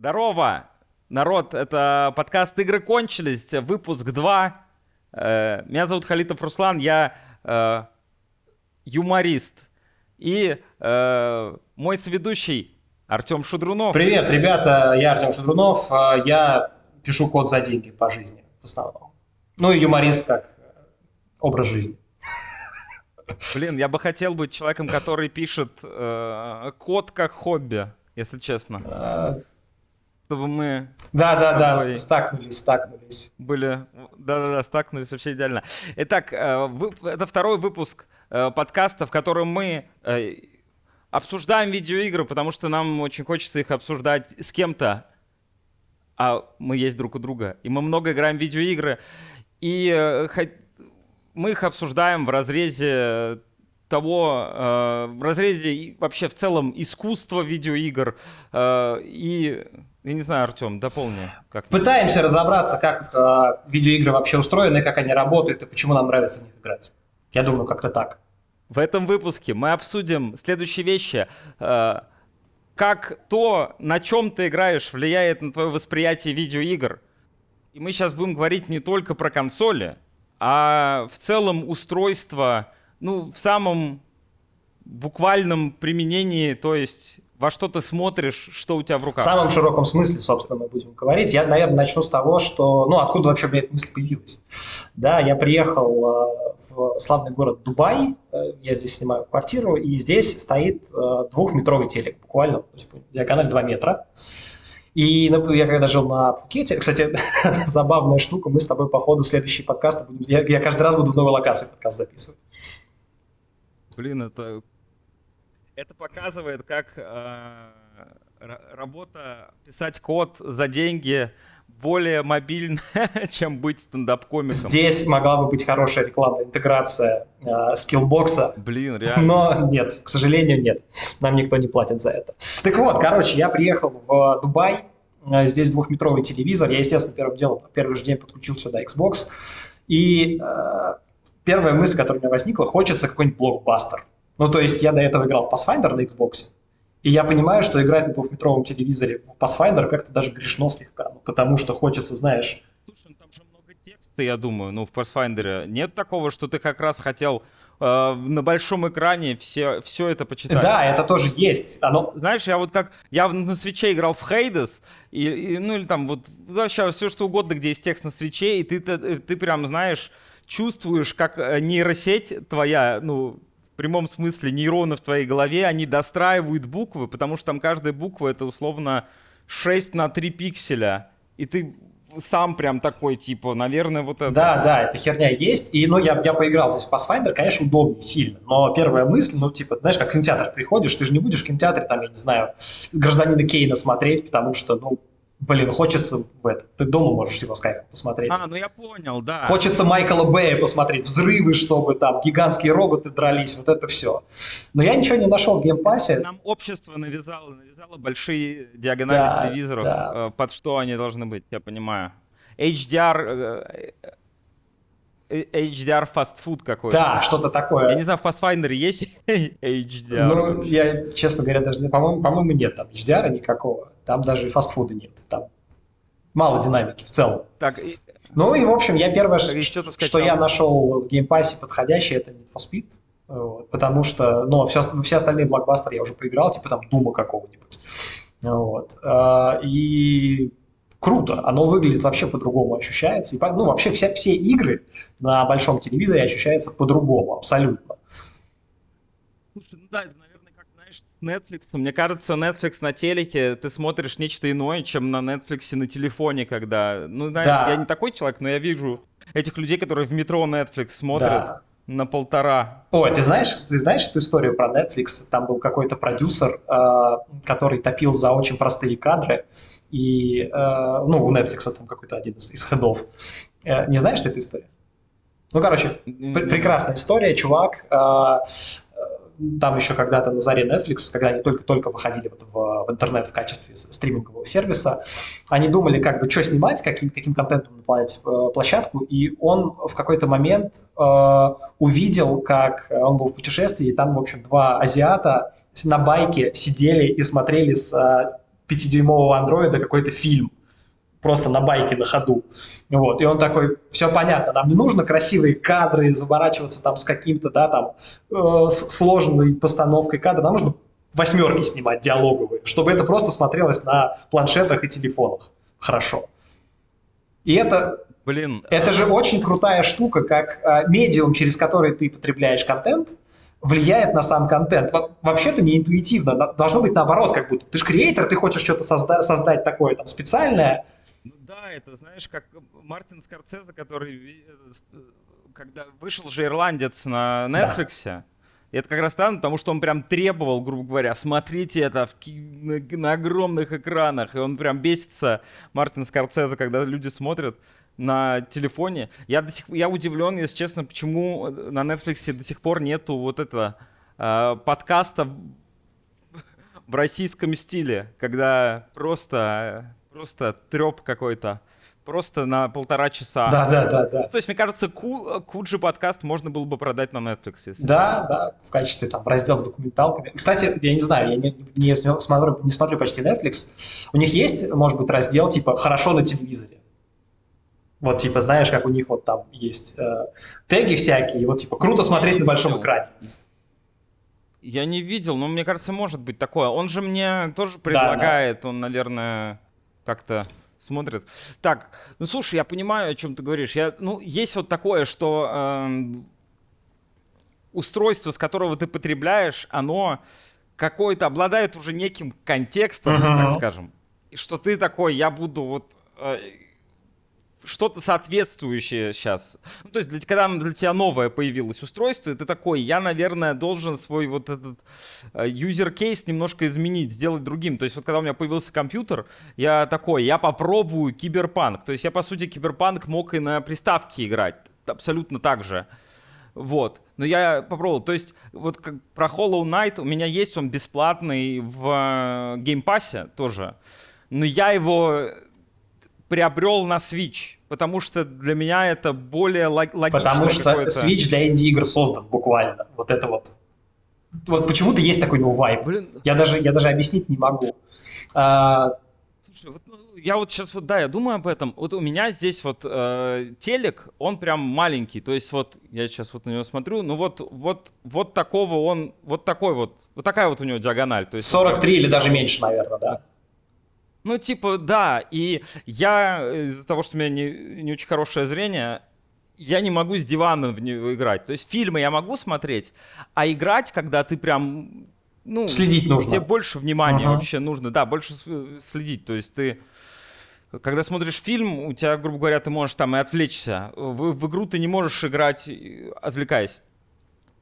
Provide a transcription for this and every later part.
Здорово, народ, это подкаст «Игры кончились», выпуск 2. Э, меня зовут Халитов Руслан, я э, юморист. И э, мой соведущий Артем Шудрунов. Привет, ребята, я Артем Шудрунов, я пишу код за деньги по жизни в основном. Ну и юморист как образ жизни. Блин, я бы хотел быть человеком, который пишет э, код как хобби, если честно. Чтобы мы... Да-да-да, стакнулись, стакнулись. Были... Да-да-да, стакнулись вообще идеально. Итак, э, это второй выпуск э, подкаста, в котором мы э, обсуждаем видеоигры, потому что нам очень хочется их обсуждать с кем-то, а мы есть друг у друга. И мы много играем в видеоигры. И мы их обсуждаем в разрезе того, э, в разрезе вообще в целом искусства видеоигр. Э, и, я не знаю, Артем, дополни. Как Пытаемся разобраться, как э, видеоигры вообще устроены, как они работают и почему нам нравится в них играть. Я думаю, как-то так. В этом выпуске мы обсудим следующие вещи. Э, как то, на чем ты играешь, влияет на твое восприятие видеоигр. И мы сейчас будем говорить не только про консоли, а в целом устройство, ну, в самом буквальном применении, то есть во что ты смотришь, что у тебя в руках? В самом широком смысле, собственно, мы будем говорить. Я, наверное, начну с того, что, ну, откуда вообще мне эта мысль появилась. Да, я приехал э, в славный город Дубай, э, я здесь снимаю квартиру, и здесь стоит э, двухметровый телек, буквально, диагональ 2 метра. И я когда жил на Пхукете, кстати, забавная штука, мы с тобой по ходу следующий подкаст, будем, я, я каждый раз буду в новой локации подкаст записывать. Блин, это, это показывает, как э, работа, писать код за деньги более мобильно, чем быть стендап-комиком. Здесь могла бы быть хорошая рекламная интеграция э, скиллбокса. Блин, реально. Но нет, к сожалению, нет. Нам никто не платит за это. Так вот, короче, я приехал в Дубай. Э, здесь двухметровый телевизор. Я, естественно, первым делом, первый же день подключил сюда Xbox. И э, первая мысль, которая у меня возникла, хочется какой-нибудь блокбастер. Ну, то есть я до этого играл в Pathfinder на Xbox. И я понимаю, что играть на двухметровом телевизоре в Pathfinder как-то даже грешно слегка, ну, потому что хочется, знаешь... Слушай, ну там же много текста, я думаю, ну, в Pathfinder. Нет такого, что ты как раз хотел э, на большом экране все, все это почитать? Да, это тоже есть. Оно... Знаешь, я вот как... Я на свече играл в Хейдес, и, и, ну, или там вот вообще все что угодно, где есть текст на свече, и ты, ты, ты прям, знаешь, чувствуешь, как э, нейросеть твоя, ну, прямом смысле нейроны в твоей голове, они достраивают буквы, потому что там каждая буква это условно 6 на 3 пикселя. И ты сам прям такой, типа, наверное, вот это. Да, да, эта херня есть. И, ну, я, я поиграл здесь в Pathfinder, конечно, удобнее сильно. Но первая мысль, ну, типа, знаешь, как в кинотеатр приходишь, ты же не будешь в кинотеатре, там, я не знаю, гражданина Кейна смотреть, потому что, ну, Блин, хочется в это. Ты дома можешь его с кайфом посмотреть. А, ну я понял, да. Хочется Майкла Бэя посмотреть, взрывы, чтобы там гигантские роботы дрались, вот это все. Но я ничего не нашел в Game Pass е. Нам общество навязало, навязало большие диагонали да, телевизоров, да. Э, под что они должны быть, я понимаю. HDR Э, HDR фастфуд какой-то. Да, что-то такое. Я не знаю, в Pathfinder есть HDR? Ну, я, честно говоря, даже, по-моему, по-моему, нет там HDR никакого. Там даже фастфуда нет. Там мало динамики в целом. Так, и... Ну и, в общем, я первое, так, что, что я нашел в Game Pass е подходящее, это Need for Speed. Вот, потому что, ну, все, все остальные блокбастеры я уже поиграл, типа там Doom а какого-нибудь. Вот. А, и круто, оно выглядит вообще по-другому, ощущается. И, ну, вообще вся, все игры на большом телевизоре ощущаются по-другому, абсолютно. Слушай, ну да, это, наверное, как, знаешь, с Netflix. Мне кажется, Netflix на телеке ты смотришь нечто иное, чем на Netflix на телефоне, когда... Ну, знаешь, да. я не такой человек, но я вижу этих людей, которые в метро Netflix смотрят. Да на полтора. Ой, ты знаешь, ты знаешь эту историю про Netflix? Там был какой-то продюсер, э, который топил за очень простые кадры, и, э, ну, у Netflix там какой-то один из, из хедов. Э, не знаешь ты эту историю? Ну, короче, пр- прекрасная история. Чувак, э, э, там еще когда-то на заре Netflix, когда они только-только выходили вот в, в интернет в качестве стримингового сервиса, они думали, как бы, что снимать, каким, каким контентом наполнять э, площадку, и он в какой-то момент э, увидел, как он был в путешествии, и там, в общем, два азиата на байке сидели и смотрели с пятидюймового андроида какой-то фильм просто на байке на ходу. Вот. И он такой, все понятно, нам не нужно красивые кадры, заворачиваться там с каким-то, да, там, э, сложной постановкой кадра, нам нужно восьмерки снимать диалоговые, чтобы это просто смотрелось на планшетах и телефонах. Хорошо. И это, Блин, это же очень крутая штука, как э, медиум, через который ты потребляешь контент, влияет на сам контент. Вообще-то не интуитивно, должно быть наоборот, как будто. Ты же креатор, ты хочешь что-то созда- создать такое там специальное, ну да, это знаешь, как Мартин Скорцезе, который, э, когда вышел же «Ирландец» на Netflix, да. это как раз там, потому что он прям требовал, грубо говоря, смотрите это в, на, на огромных экранах, и он прям бесится, Мартин Скорцезе, когда люди смотрят на телефоне. Я, до сих, я удивлен, если честно, почему на Netflix до сих пор нету вот этого э, подкаста в российском стиле, когда просто просто треп какой-то. Просто на полтора часа. Да, да, да, да. то есть, мне кажется, Ку, Куджи подкаст можно было бы продать на Netflix. Если да, честно. да, в качестве там раздел с документалками. Кстати, я не знаю, я не, не, смотрю, не смотрю почти Netflix. У них есть, может быть, раздел типа «Хорошо на телевизоре». Вот, типа, знаешь, как у них вот там есть э, теги всякие, вот, типа, круто смотреть на большом экране. Я не видел, но мне кажется, может быть такое. Он же мне тоже предлагает, да, да. он, наверное как-то смотрят. Так, ну слушай, я понимаю, о чем ты говоришь. Я, ну, есть вот такое, что э, устройство, с которого ты потребляешь, оно какое-то обладает уже неким контекстом, uh-huh. так скажем. И что ты такой, я буду вот э, что-то соответствующее сейчас. Ну, то есть, для, когда для тебя новое появилось устройство, ты такой, я, наверное, должен свой вот этот э, user case немножко изменить, сделать другим. То есть, вот когда у меня появился компьютер, я такой, я попробую киберпанк. То есть, я, по сути, киберпанк мог и на приставке играть. Абсолютно так же. Вот. Но я попробовал. То есть, вот как про Hollow Knight у меня есть он бесплатный в Game Pass е э, тоже. Но я его приобрел на Switch, потому что для меня это более логично. Потому что Switch для инди-игр создан буквально. Вот это вот. Вот почему-то есть такой ну, вайп. Блин. Я даже, я даже объяснить не могу. А... Слушай, вот, ну, я вот сейчас вот, да, я думаю об этом. Вот у меня здесь вот э, телек, он прям маленький. То есть вот, я сейчас вот на него смотрю, ну вот, вот, вот такого он, вот такой вот, вот такая вот у него диагональ. То есть 43 вот, или даже меньше, наверное, да. Ну, типа, да, и я из-за того, что у меня не, не очень хорошее зрение, я не могу с дивана в него играть. То есть фильмы я могу смотреть, а играть, когда ты прям... Ну, следить нужно. Тебе больше внимания uh-huh. вообще нужно, да, больше следить. То есть ты когда смотришь фильм, у тебя, грубо говоря, ты можешь там и отвлечься. В, в игру ты не можешь играть, отвлекаясь.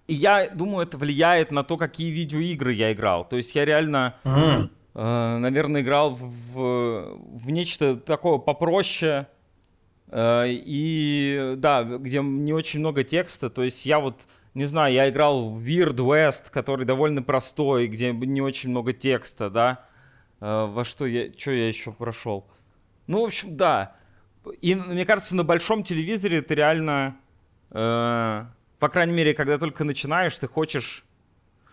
И я думаю, это влияет на то, какие видеоигры я играл. То есть я реально mm. Э, наверное, играл в, в нечто такое попроще. Э, и да, где не очень много текста. То есть я вот, не знаю, я играл в Weird West, который довольно простой, где не очень много текста, да. Э, во что я, что я еще прошел? Ну, в общем, да. И мне кажется, на большом телевизоре ты реально, по крайней мере, когда только начинаешь, ты хочешь...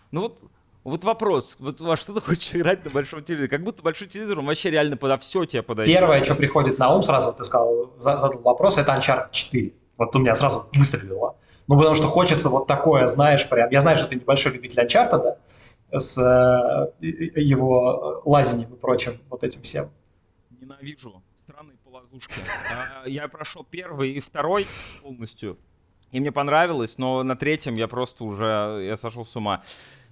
Ну вот вот вопрос, вот во что ты хочешь играть на большом телевизоре? Как будто большой телевизор, он вообще реально подо все тебе подойдет. Первое, что приходит на ум, сразу ты сказал, задал вопрос, это Uncharted 4. Вот у меня сразу выстрелило. Ну, потому что хочется вот такое, знаешь, прям... Я знаю, что ты небольшой любитель Uncharted, да, с э, его лазением и прочим, вот этим всем. Ненавижу. Странные полозушки. А, я прошел первый и второй полностью, и мне понравилось, но на третьем я просто уже я сошел с ума.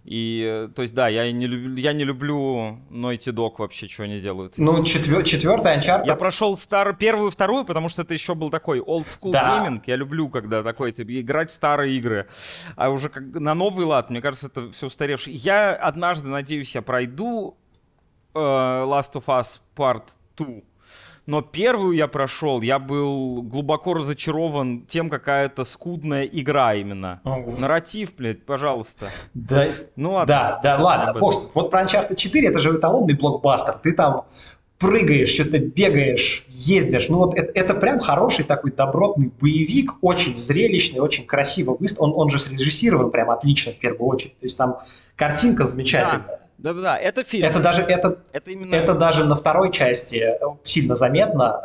И, э, то есть, да, я не, люб, я не люблю Naughty Dog вообще, что они делают. Ну, четвер, четвертый Uncharted... Я прошел стар, первую вторую, потому что это еще был такой old school да. gaming. Я люблю, когда такой, типа, играть в старые игры. А уже как, на новый лад, мне кажется, это все устаревшее. Я однажды, надеюсь, я пройду uh, Last of Us Part 2 но первую я прошел, я был глубоко разочарован тем, какая это скудная игра именно. Ого. Нарратив, блядь, пожалуйста. Да, ну ладно. Да, да, ладно. Пост. Вот про Uncharted 4 это же эталонный блокбастер. Ты там прыгаешь, что-то бегаешь, ездишь. Ну вот это, это прям хороший такой добротный боевик, очень зрелищный, очень красиво. Он, он же срежиссирован прям отлично в первую очередь. То есть там картинка замечательная. Да. Да-да-да, это фильм. Это даже, это, это, именно... это даже на второй части э, сильно заметно,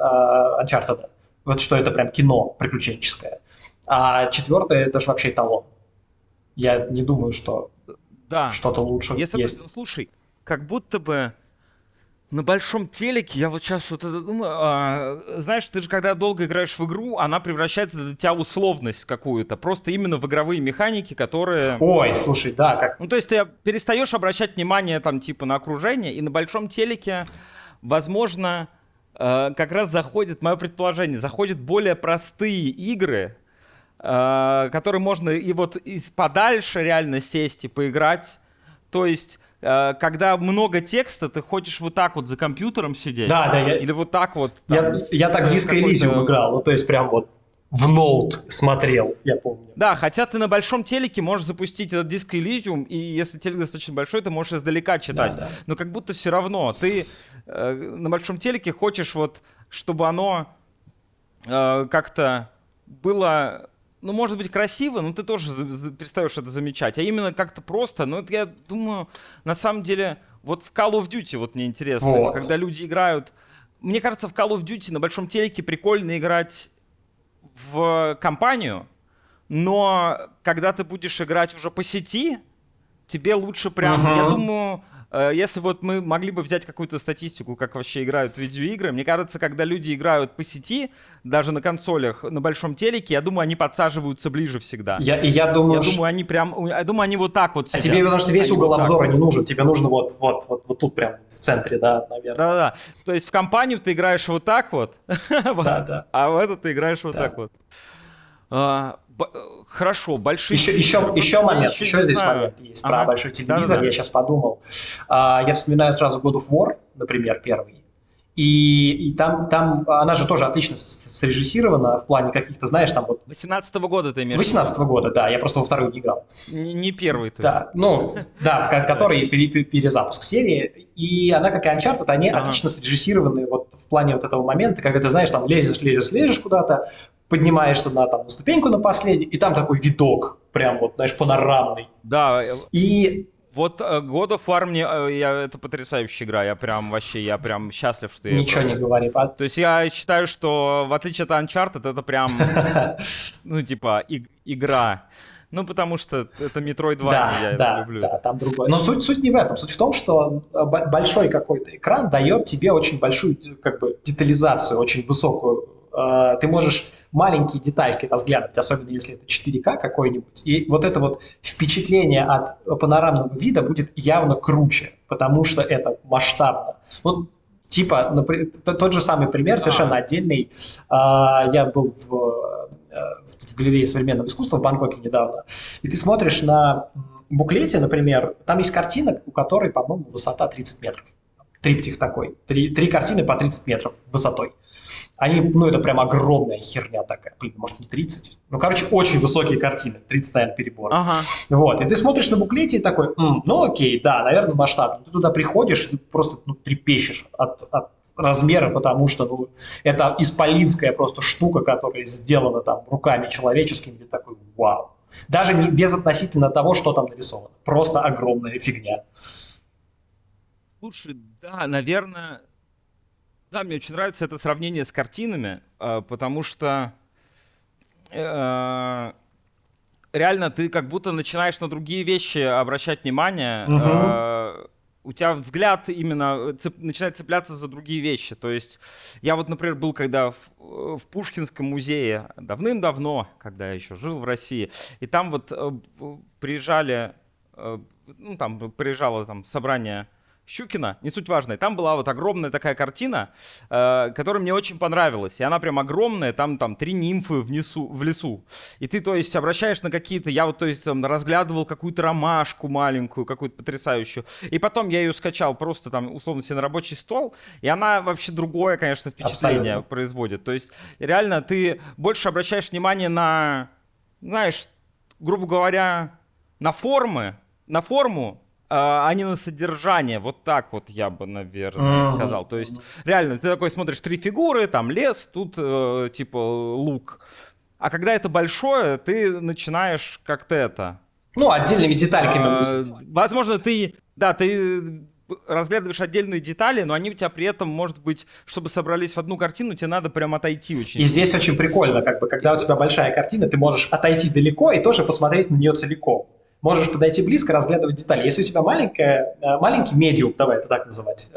uh, Uncharted. Вот что это прям кино приключенческое. А четвертое это же вообще эталон. Я не думаю, что да. что-то лучше Если есть. Бы, слушай, как будто бы на большом телеке, я вот сейчас вот это думаю, а, знаешь, ты же когда долго играешь в игру, она превращается для тебя условность какую-то, просто именно в игровые механики, которые... Ой, слушай, да, как... Ну, то есть ты перестаешь обращать внимание там типа на окружение, и на большом телеке, возможно, э, как раз заходит, мое предположение, заходят более простые игры, э, которые можно и вот из подальше реально сесть и поиграть, то есть Э, когда много текста, ты хочешь вот так вот за компьютером сидеть. Да, да. Я, или вот так вот. Там, я, я так в Disco Elysium играл, ну то есть прям вот в ноут смотрел, я помню. Да, хотя ты на большом телеке можешь запустить этот диск Elysium, и если телек достаточно большой, ты можешь издалека читать. Да, да. Но как будто все равно ты э, на большом телеке хочешь вот, чтобы оно э, как-то было ну, может быть, красиво, но ты тоже перестаешь это замечать. А именно как-то просто, ну, это я думаю, на самом деле, вот в Call of Duty вот мне интересно, вот. когда люди играют... Мне кажется, в Call of Duty на большом телеке прикольно играть в компанию, но когда ты будешь играть уже по сети, тебе лучше прям, uh-huh. я думаю, если вот мы могли бы взять какую-то статистику, как вообще играют видеоигры, мне кажется, когда люди играют по сети, даже на консолях, на большом телеке, я думаю, они подсаживаются ближе всегда. Я, и я думаю, я что... думаю, они прям, я думаю, они вот так вот сидят. А тебе, потому что весь они угол вот обзора вот. не нужен, тебе нужно вот, вот, вот, вот тут прям в центре, да, наверное. Да-да, то есть в компанию ты играешь вот так вот, да, да. а в это ты играешь вот так вот. А, хорошо, большие... Еще, еще, еще момент, еще, еще здесь знаю. момент есть ага. про большой телевизор, да, да, я сейчас подумал. А, я вспоминаю сразу God of War, например, первый. И, и там, там она же тоже отлично срежиссирована в плане каких-то, знаешь, там вот... 18 -го года ты имеешь 18 -го года, да, я просто во вторую не играл. Не, не первый, то есть. Да, ну, да, который пере, перезапуск серии, и она, как и Uncharted, они отлично срежиссированы вот в плане вот этого момента, когда ты, знаешь, там лезешь, лезешь, лезешь куда-то, поднимаешься на, там, на ступеньку на последний, и там такой видок, прям вот, знаешь, панорамный. Да. И вот uh, God of War мне, uh, я, это потрясающая игра, я прям вообще, я прям счастлив, что я... Ничего не говори. А... То есть я считаю, что в отличие от Uncharted, это прям, ну типа, и, игра. Ну, потому что это Metroid 2, да, я да, люблю. Да, там другое. Но суть, суть не в этом. Суть в том, что э, большой какой-то экран дает тебе очень большую как бы детализацию, очень высокую Э, ты можешь маленькие детальки разглядывать, особенно если это 4К какой-нибудь. И вот это вот впечатление от панорамного вида будет явно круче, потому что это масштабно. Вот типа, например, тот же самый пример, совершенно отдельный. А, я был в, э, в галерее современного искусства в Бангкоке недавно, и ты смотришь на буклете, например, там есть картина, у которой, по-моему, высота 30 метров. Триптих такой. Три, три картины по 30 метров высотой. Они, ну, это прям огромная херня такая. Блин, может, не 30. Ну, короче, очень высокие картины. 30, наверное, перебор. Ага. Вот. И ты смотришь на буклете и такой, М, ну, окей, да, наверное, масштабно. Ты туда приходишь, и ты просто ну, трепещешь от, от размера, потому что ну, это исполинская просто штука, которая сделана там руками человеческими. И такой, вау. Даже не без относительно того, что там нарисовано. Просто огромная фигня. Слушай, да, наверное, да, мне очень нравится это сравнение с картинами, а, потому что э, реально ты как будто начинаешь на другие вещи обращать внимание. Угу. У тебя взгляд именно цеп, начинает цепляться за другие вещи. То есть я вот, например, был когда в, в Пушкинском музее давным-давно, когда я еще жил в России, и там вот э, приезжали, ну там приезжало там собрание Щукина, не суть важная. Там была вот огромная такая картина, э, которая мне очень понравилась. И она прям огромная, там, там три нимфы в, несу, в лесу. И ты, то есть, обращаешь на какие-то... Я вот, то есть, там, разглядывал какую-то ромашку маленькую, какую-то потрясающую. И потом я ее скачал просто там, условно, себе на рабочий стол. И она вообще другое, конечно, впечатление Абсолютно. производит. То есть, реально, ты больше обращаешь внимание на, знаешь, грубо говоря, на формы, на форму, а, а не на содержание. Вот так вот я бы, наверное, mm-hmm. сказал. То есть, реально, ты такой смотришь три фигуры, там лес, тут э, типа лук. А когда это большое, ты начинаешь как-то это Ну, отдельными детальками мыслить. Возможно, ты, да, ты разглядываешь отдельные детали, но они у тебя при этом, может быть, чтобы собрались в одну картину, тебе надо прям отойти очень. И здесь очень прикольно, как бы, когда у тебя большая картина, ты можешь отойти далеко и тоже посмотреть на нее целиком. Можешь подойти близко, разглядывать детали. Если у тебя маленькая, э, маленький медиум, давай это так называть, э,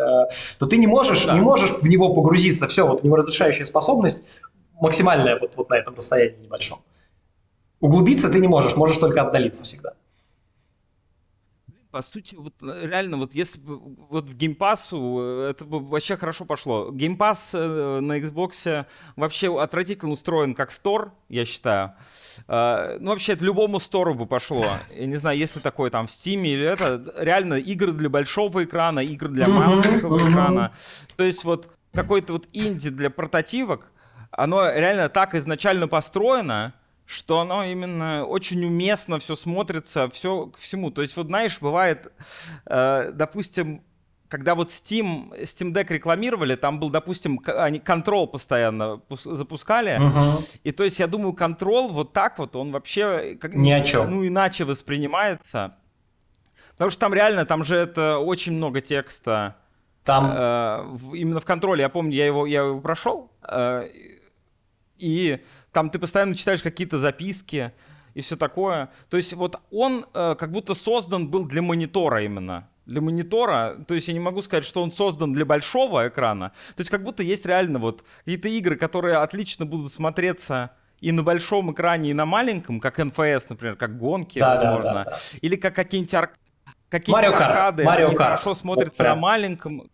то ты не можешь, Да. не можешь в него погрузиться. Все, вот у него разрешающая способность максимальная вот, вот на этом расстоянии небольшом. Углубиться ты не можешь, можешь только отдалиться всегда. По сути, вот э, реально, вот если бы вот в геймпассу это бы вообще хорошо пошло. Геймпасс на Xbox вообще отвратительно устроен как стор, я считаю. Э, Ну, вообще, это любому стору бы пошло. Я не знаю, если такое там в Steam или это. Реально, игры для большого экрана, игры для маленького экрана. То есть вот какой-то вот инди для портативок, оно реально так изначально построено, что оно именно очень уместно все смотрится, все к всему. То есть вот знаешь, бывает, э, допустим, когда вот Steam, Steam Deck рекламировали, там был, допустим, они контрол постоянно пус- запускали, Мгм. и то есть я думаю, контрол вот так вот, он вообще как, Ни о чем. ну иначе воспринимается. Потому что там реально, там же это очень много текста. Там Э, именно в контроле, я помню, я его, я его прошел, э, и там ты постоянно читаешь какие-то записки и все такое. То есть вот он э, как будто создан был для монитора именно. Для монитора, то есть я не могу сказать, что он создан для большого экрана. То есть как будто есть реально вот какие-то игры, которые отлично будут смотреться и на большом экране, и на маленьком, как НФС, например, как гонки, Да, да, возможно. да, да. Или как какие-нибудь ар- какие-нибудь Mario Kart, аркады, Mario они Kart. хорошо Вот смотрятся прям. на маленьком.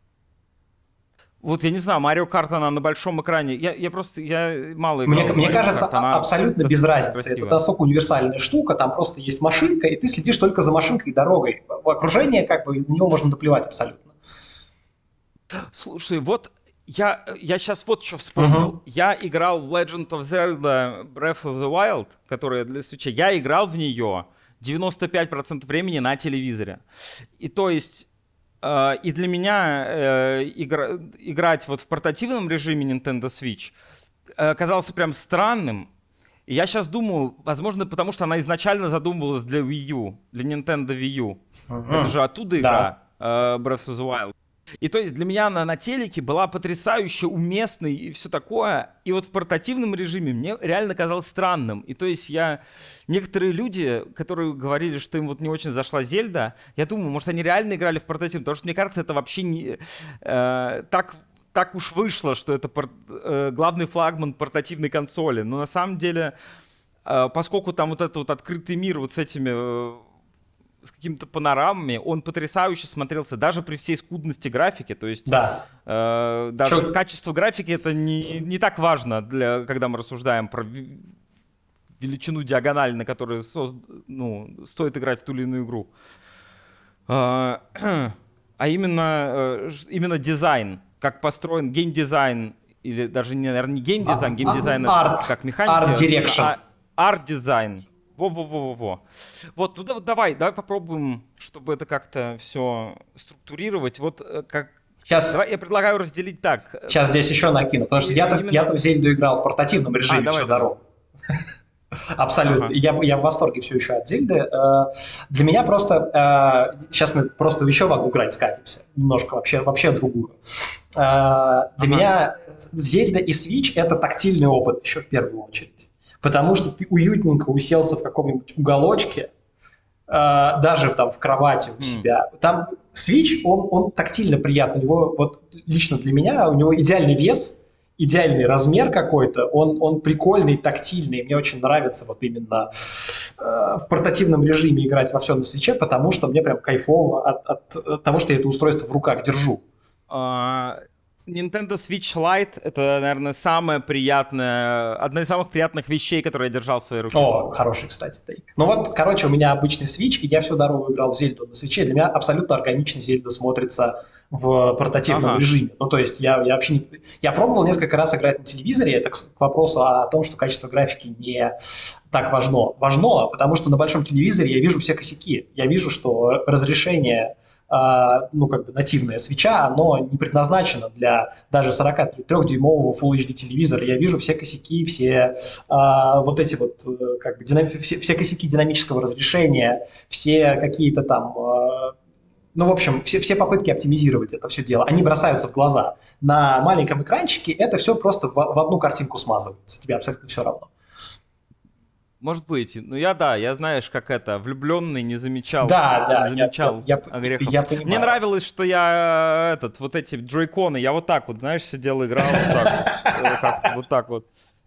Вот я не знаю, Марио Карт она на большом экране. Я, я просто я мало играл. Мне, мне кажется, Kart, она а- абсолютно без разницы. красивая. Это настолько универсальная штука, там просто есть машинка, и ты следишь только за машинкой и дорогой. Окружение, как бы, на него можно наплевать абсолютно. Слушай, вот я, я сейчас вот что вспомнил. Мгм. Я играл в Legend of Zelda Breath of the Wild, которая для Switch. Я играл в нее 95% времени на телевизоре. И то есть и для меня э, игра- играть вот в портативном режиме Nintendo Switch э, казался прям странным. И я сейчас думаю, возможно, потому что она изначально задумывалась для Wii U, для Nintendo Wii U. Это же оттуда игра э, Breath of the Wild. И то есть для меня она на телеке была потрясающе уместной и все такое. И вот в портативном режиме мне реально казалось странным. И то есть я... Некоторые люди, которые говорили, что им вот не очень зашла Зельда, я думаю, может, они реально играли в портативном, потому что, мне кажется, это вообще не... э, так, так уж вышло, что это пор- э, главный флагман портативной консоли. Но на самом деле, э, поскольку там вот этот вот открытый мир вот с этими э, с какими-то панорамами, он потрясающе смотрелся даже при всей скудности графики. То есть Да. э, даже Чё- качество графики это не, не так важно, для, когда мы рассуждаем про величину диагонали, на которой созд- ну, стоит играть в ту или иную игру. А, а именно, э, именно дизайн, как построен геймдизайн, или даже, не, наверное, не геймдизайн, А- геймдизайн а- это арт. как механика. Art direction. а- Арт-дизайн. Во-во-во-во-во. Вот, ну да- давай, давай попробуем, чтобы это как-то все структурировать. Вот э, как... Сейчас, Давай, я предлагаю разделить так. сейчас здесь еще накину, потому что я-то, Именно- я-то в Зельду играл в портативном режиме А, давай, всю дорогу. Абсолютно. Ага. Я, я в восторге все еще от Зельды. Э, Для меня просто... Сейчас мы просто еще в одну грань скатимся. Немножко вообще, вообще другую. Э, Для Ага. меня Зельда и Switch — это тактильный опыт еще в первую очередь. Потому что ты уютненько уселся в каком-нибудь уголочке, э, даже там в кровати у себя. Там Switch, он, он тактильно приятный. У него, вот лично для меня, у него идеальный вес, идеальный размер какой-то, он, он прикольный, тактильный. Мне очень нравится вот именно э, в портативном режиме играть во все на свече, потому что мне прям кайфово от, от того, что я это устройство в руках держу. А, Nintendo Switch Lite это, наверное, самая приятная, одна из самых приятных вещей, которые я держал в своей руке. О, хороший, кстати, тейк. Ну вот, короче, у меня обычный Switch, и я всю дорогу играл в Зельду на свече. Для меня абсолютно органично Зельда смотрится в портативном Ага. режиме. Ну, то есть я, я вообще не... Я пробовал несколько раз играть на телевизоре, это к к вопросу о том, что качество графики не так важно. Важно, потому что на большом телевизоре я вижу все косяки. Я вижу, что разрешение ну, как бы нативная свеча, оно не предназначено для даже 43-дюймового Full HD телевизора. Я вижу все косяки, все а, вот эти вот, э, как бы, динам... все, все косяки динамического разрешения, все какие-то там а, ну, в общем, все, все попытки оптимизировать это все дело, они бросаются в глаза. На маленьком экранчике это все просто в, в одну картинку смазывается, тебе абсолютно все равно. Может быть. Ну я да, я знаешь, как это, влюбленный не замечал. Да, да, не замечал я, я, я понимаю. Мне нравилось, что я этот, вот эти джойконы, я вот так вот, знаешь, сидел, играл вот так вот, вот так вот.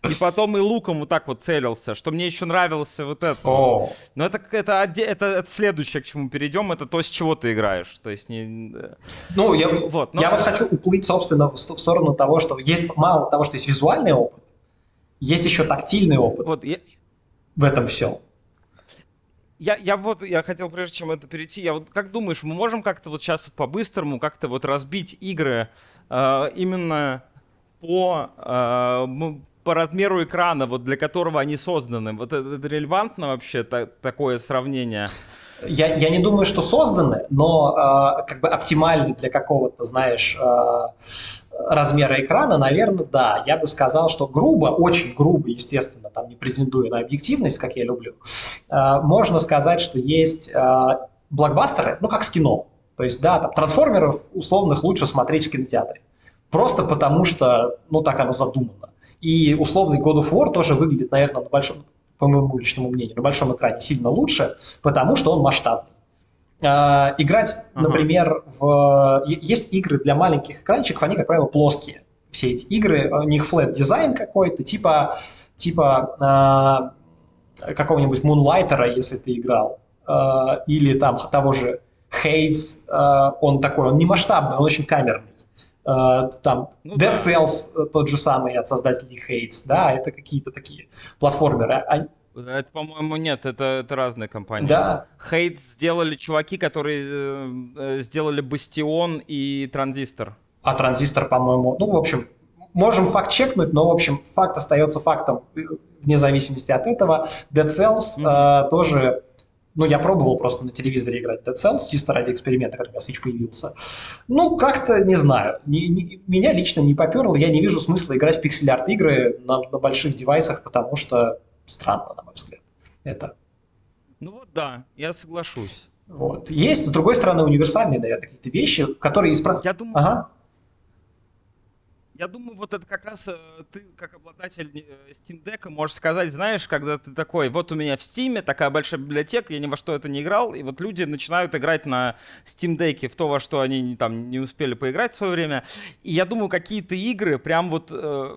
И потом и луком вот так вот целился, что мне еще нравился вот это. Вот. Но это, это, это, это следующее, к чему перейдем, это то, с чего ты играешь. То есть не... Ну, я вот, но... я вот хочу уплыть, собственно, в, в сторону того, что есть мало того, что есть визуальный опыт, есть еще тактильный опыт. Вот я в этом всем. Я, я вот, я хотел, прежде чем это перейти, я вот как думаешь, мы можем как-то вот сейчас вот по-быстрому как-то вот разбить игры э, именно по, э, по размеру экрана, вот для которого они созданы? Вот это, это релевантно вообще, та, такое сравнение? Я, я не думаю, что созданы, но э, как бы оптимальны для какого-то, знаешь, э, размера экрана, наверное, да. Я бы сказал, что грубо, очень грубо, естественно, там не претендуя на объективность, как я люблю, э, можно сказать, что есть э, блокбастеры, ну как с кино. То есть, да, там трансформеров условных лучше смотреть в кинотеатре. Просто потому что, ну так оно задумано. И условный God of War тоже выглядит, наверное, на большом, по моему личному мнению, на большом экране сильно лучше, потому что он масштабный. Uh, играть, например, в... Есть игры для маленьких экранчиков, они, как правило, плоские. Все эти игры, у них flat дизайн какой-то, типа, типа uh, какого-нибудь Moonlighter, если ты играл, uh, или там того же Hades, он такой, он не масштабный, он очень камерный. Там ну, Dead да. Cells тот же самый от создателей Hades, да, это какие-то такие платформеры. Это, по-моему, нет, это, это разные компании. Да. Хейт сделали чуваки, которые э, э, сделали Бастион и Транзистор. А Транзистор, по-моему, ну, в общем, можем факт чекнуть, но, в общем, факт остается фактом э, вне зависимости от этого. Dead Cells mm-hmm. э, тоже, ну, я пробовал просто на телевизоре играть Dead Cells, чисто ради эксперимента, когда у меня Switch появился. Ну, как-то, не знаю, не, не, меня лично не поперло, я не вижу смысла играть в пиксель-арт игры на, на больших девайсах, потому что странно, на мой взгляд. Это. Ну вот да, я соглашусь. Вот. Есть, с другой стороны, универсальные, наверное, какие-то вещи, которые из... Я думаю, ага. Я думаю, вот это как раз э, ты, как обладатель э, Steam Deck, можешь сказать, знаешь, когда ты такой, вот у меня в Steam такая большая библиотека, я ни во что это не играл, и вот люди начинают играть на Steam Deck в то, во что они там не успели поиграть в свое время. И я думаю, какие-то игры прям вот э,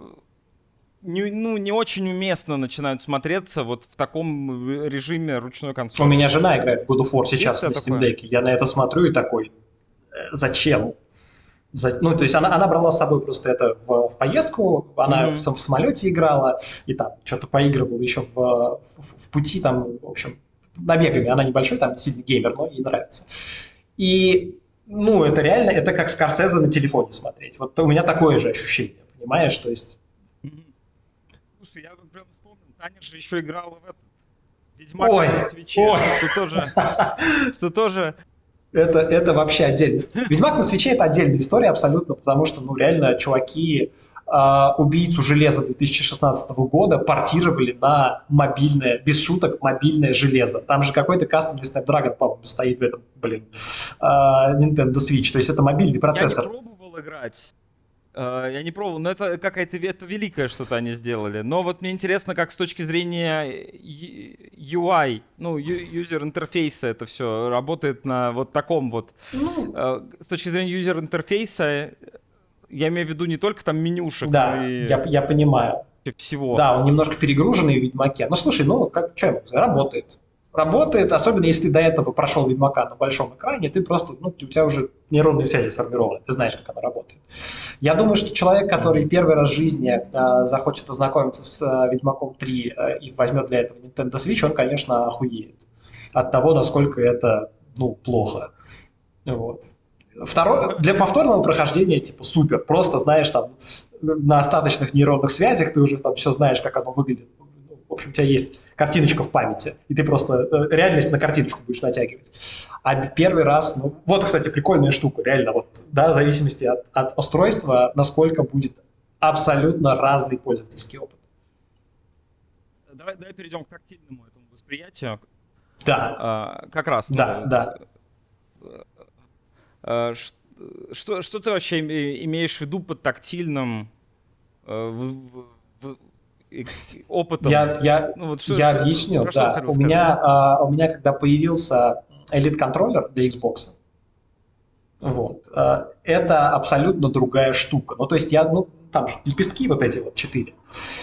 не, ну, не очень уместно начинают смотреться вот в таком режиме ручной консоли. У меня жена играет в God of War сейчас Есть на Steam Deck. Я на это смотрю и такой, «Э, зачем? Ну, то есть она, она брала с собой просто это в, в поездку, она mm-hmm. в, в самолете играла, и там что-то поигрывала еще в, в, в пути, там, в общем, набегами. Она небольшой, там, сильный геймер, но ей нравится. И, ну, это реально, это как Скорсезе на телефоне смотреть. Вот у меня такое же ощущение, понимаешь? То есть Таня же еще играла в этот Ведьмак ой, на свече, ой. что тоже, что тоже это, это вообще отдельно. Ведьмак на свече это отдельная история абсолютно, потому что, ну, реально, чуваки э, убийцу железа 2016 года портировали на мобильное, без шуток, мобильное железо. Там же какой-то кастомный Snapdragon, по-моему, стоит в этом, блин, э, Nintendo Switch. То есть это мобильный процессор. Я не пробовал играть. Uh, я не пробовал, но это какая-то это великое что-то они сделали. Но вот мне интересно, как с точки зрения UI, ну, user интерфейса это все работает на вот таком вот. Ну, uh, с точки зрения user интерфейса, я имею в виду не только там менюшек, да, но и... я, я понимаю. Всего. Да, он немножко перегруженный в Ведьмаке. Ну, слушай, ну, как, что, работает работает, особенно если до этого прошел Ведьмака на большом экране, ты просто, ну, у тебя уже нейронные связи сформированы, ты знаешь, как она работает. Я думаю, что человек, который первый раз в жизни э, захочет ознакомиться с э, Ведьмаком 3 э, и возьмет для этого Nintendo Switch, он, конечно, охуеет от того, насколько это, ну, плохо. Вот. Второе, для повторного прохождения, типа, супер. Просто, знаешь, там, на остаточных нейронных связях ты уже там все знаешь, как оно выглядит. Ну, в общем, у тебя есть картиночка в памяти, и ты просто э, реальность на картиночку будешь натягивать. А первый раз, ну, вот, кстати, прикольная штука, реально, вот, да, в зависимости от, от устройства, насколько будет абсолютно разный пользовательский опыт. Давай, давай перейдем к тактильному этому восприятию. Да. А, как раз. Да, ну, да. А, что, что ты вообще имеешь в виду под тактильным э, в, опытом? Я, я, ну, вот что, я что, объясню, да. У меня, а, у меня, когда появился Elite контроллер для Xbox, вот, а, это абсолютно другая штука. Ну, то есть я, ну, там же лепестки вот эти вот четыре.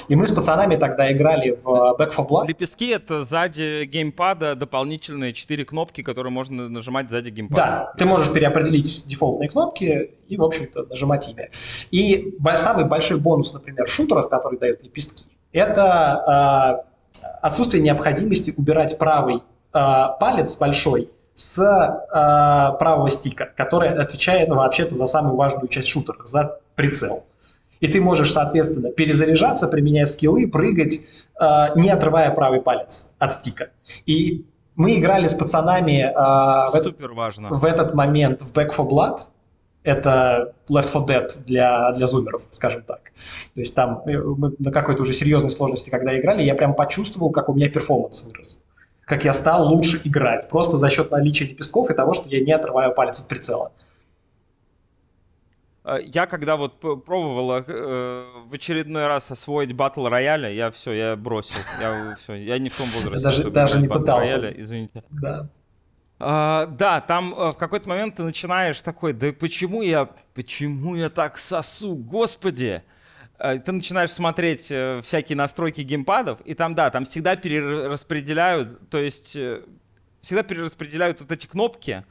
И мы с пацанами тогда играли в Back 4 Blood. Лепестки — это сзади геймпада дополнительные четыре кнопки, которые можно нажимать сзади геймпада. Да, ты можешь переопределить дефолтные кнопки и, в общем-то, нажимать ими. И самый большой бонус, например, в шутерах, который дают лепестки, это э, отсутствие необходимости убирать правый э, палец большой с э, правого стика, который отвечает ну, вообще-то за самую важную часть шутера, за прицел. И ты можешь, соответственно, перезаряжаться, применять скиллы, прыгать, э, не отрывая правый палец от стика. И мы играли с пацанами э, в, этот, важно. в этот момент в Back 4 Blood. Это Left 4 Dead для, для зумеров, скажем так. То есть там э, мы на какой-то уже серьезной сложности, когда играли, я прям почувствовал, как у меня перформанс вырос. Как я стал лучше играть. Просто за счет наличия лепестков и того, что я не отрываю палец от прицела. Э, я когда вот пробовал э, в очередной раз освоить батл рояля, я все, я бросил. Я все, я не в том возрасте. Даже, даже не пытался. Рояля, извините. Да. А, да, там э, в какой-то момент ты начинаешь такой, да почему я, почему я так сосу, господи. Э, ты начинаешь смотреть всякие настройки геймпадов, и там, да, там всегда перераспределяют, то есть всегда перераспределяют вот эти кнопки,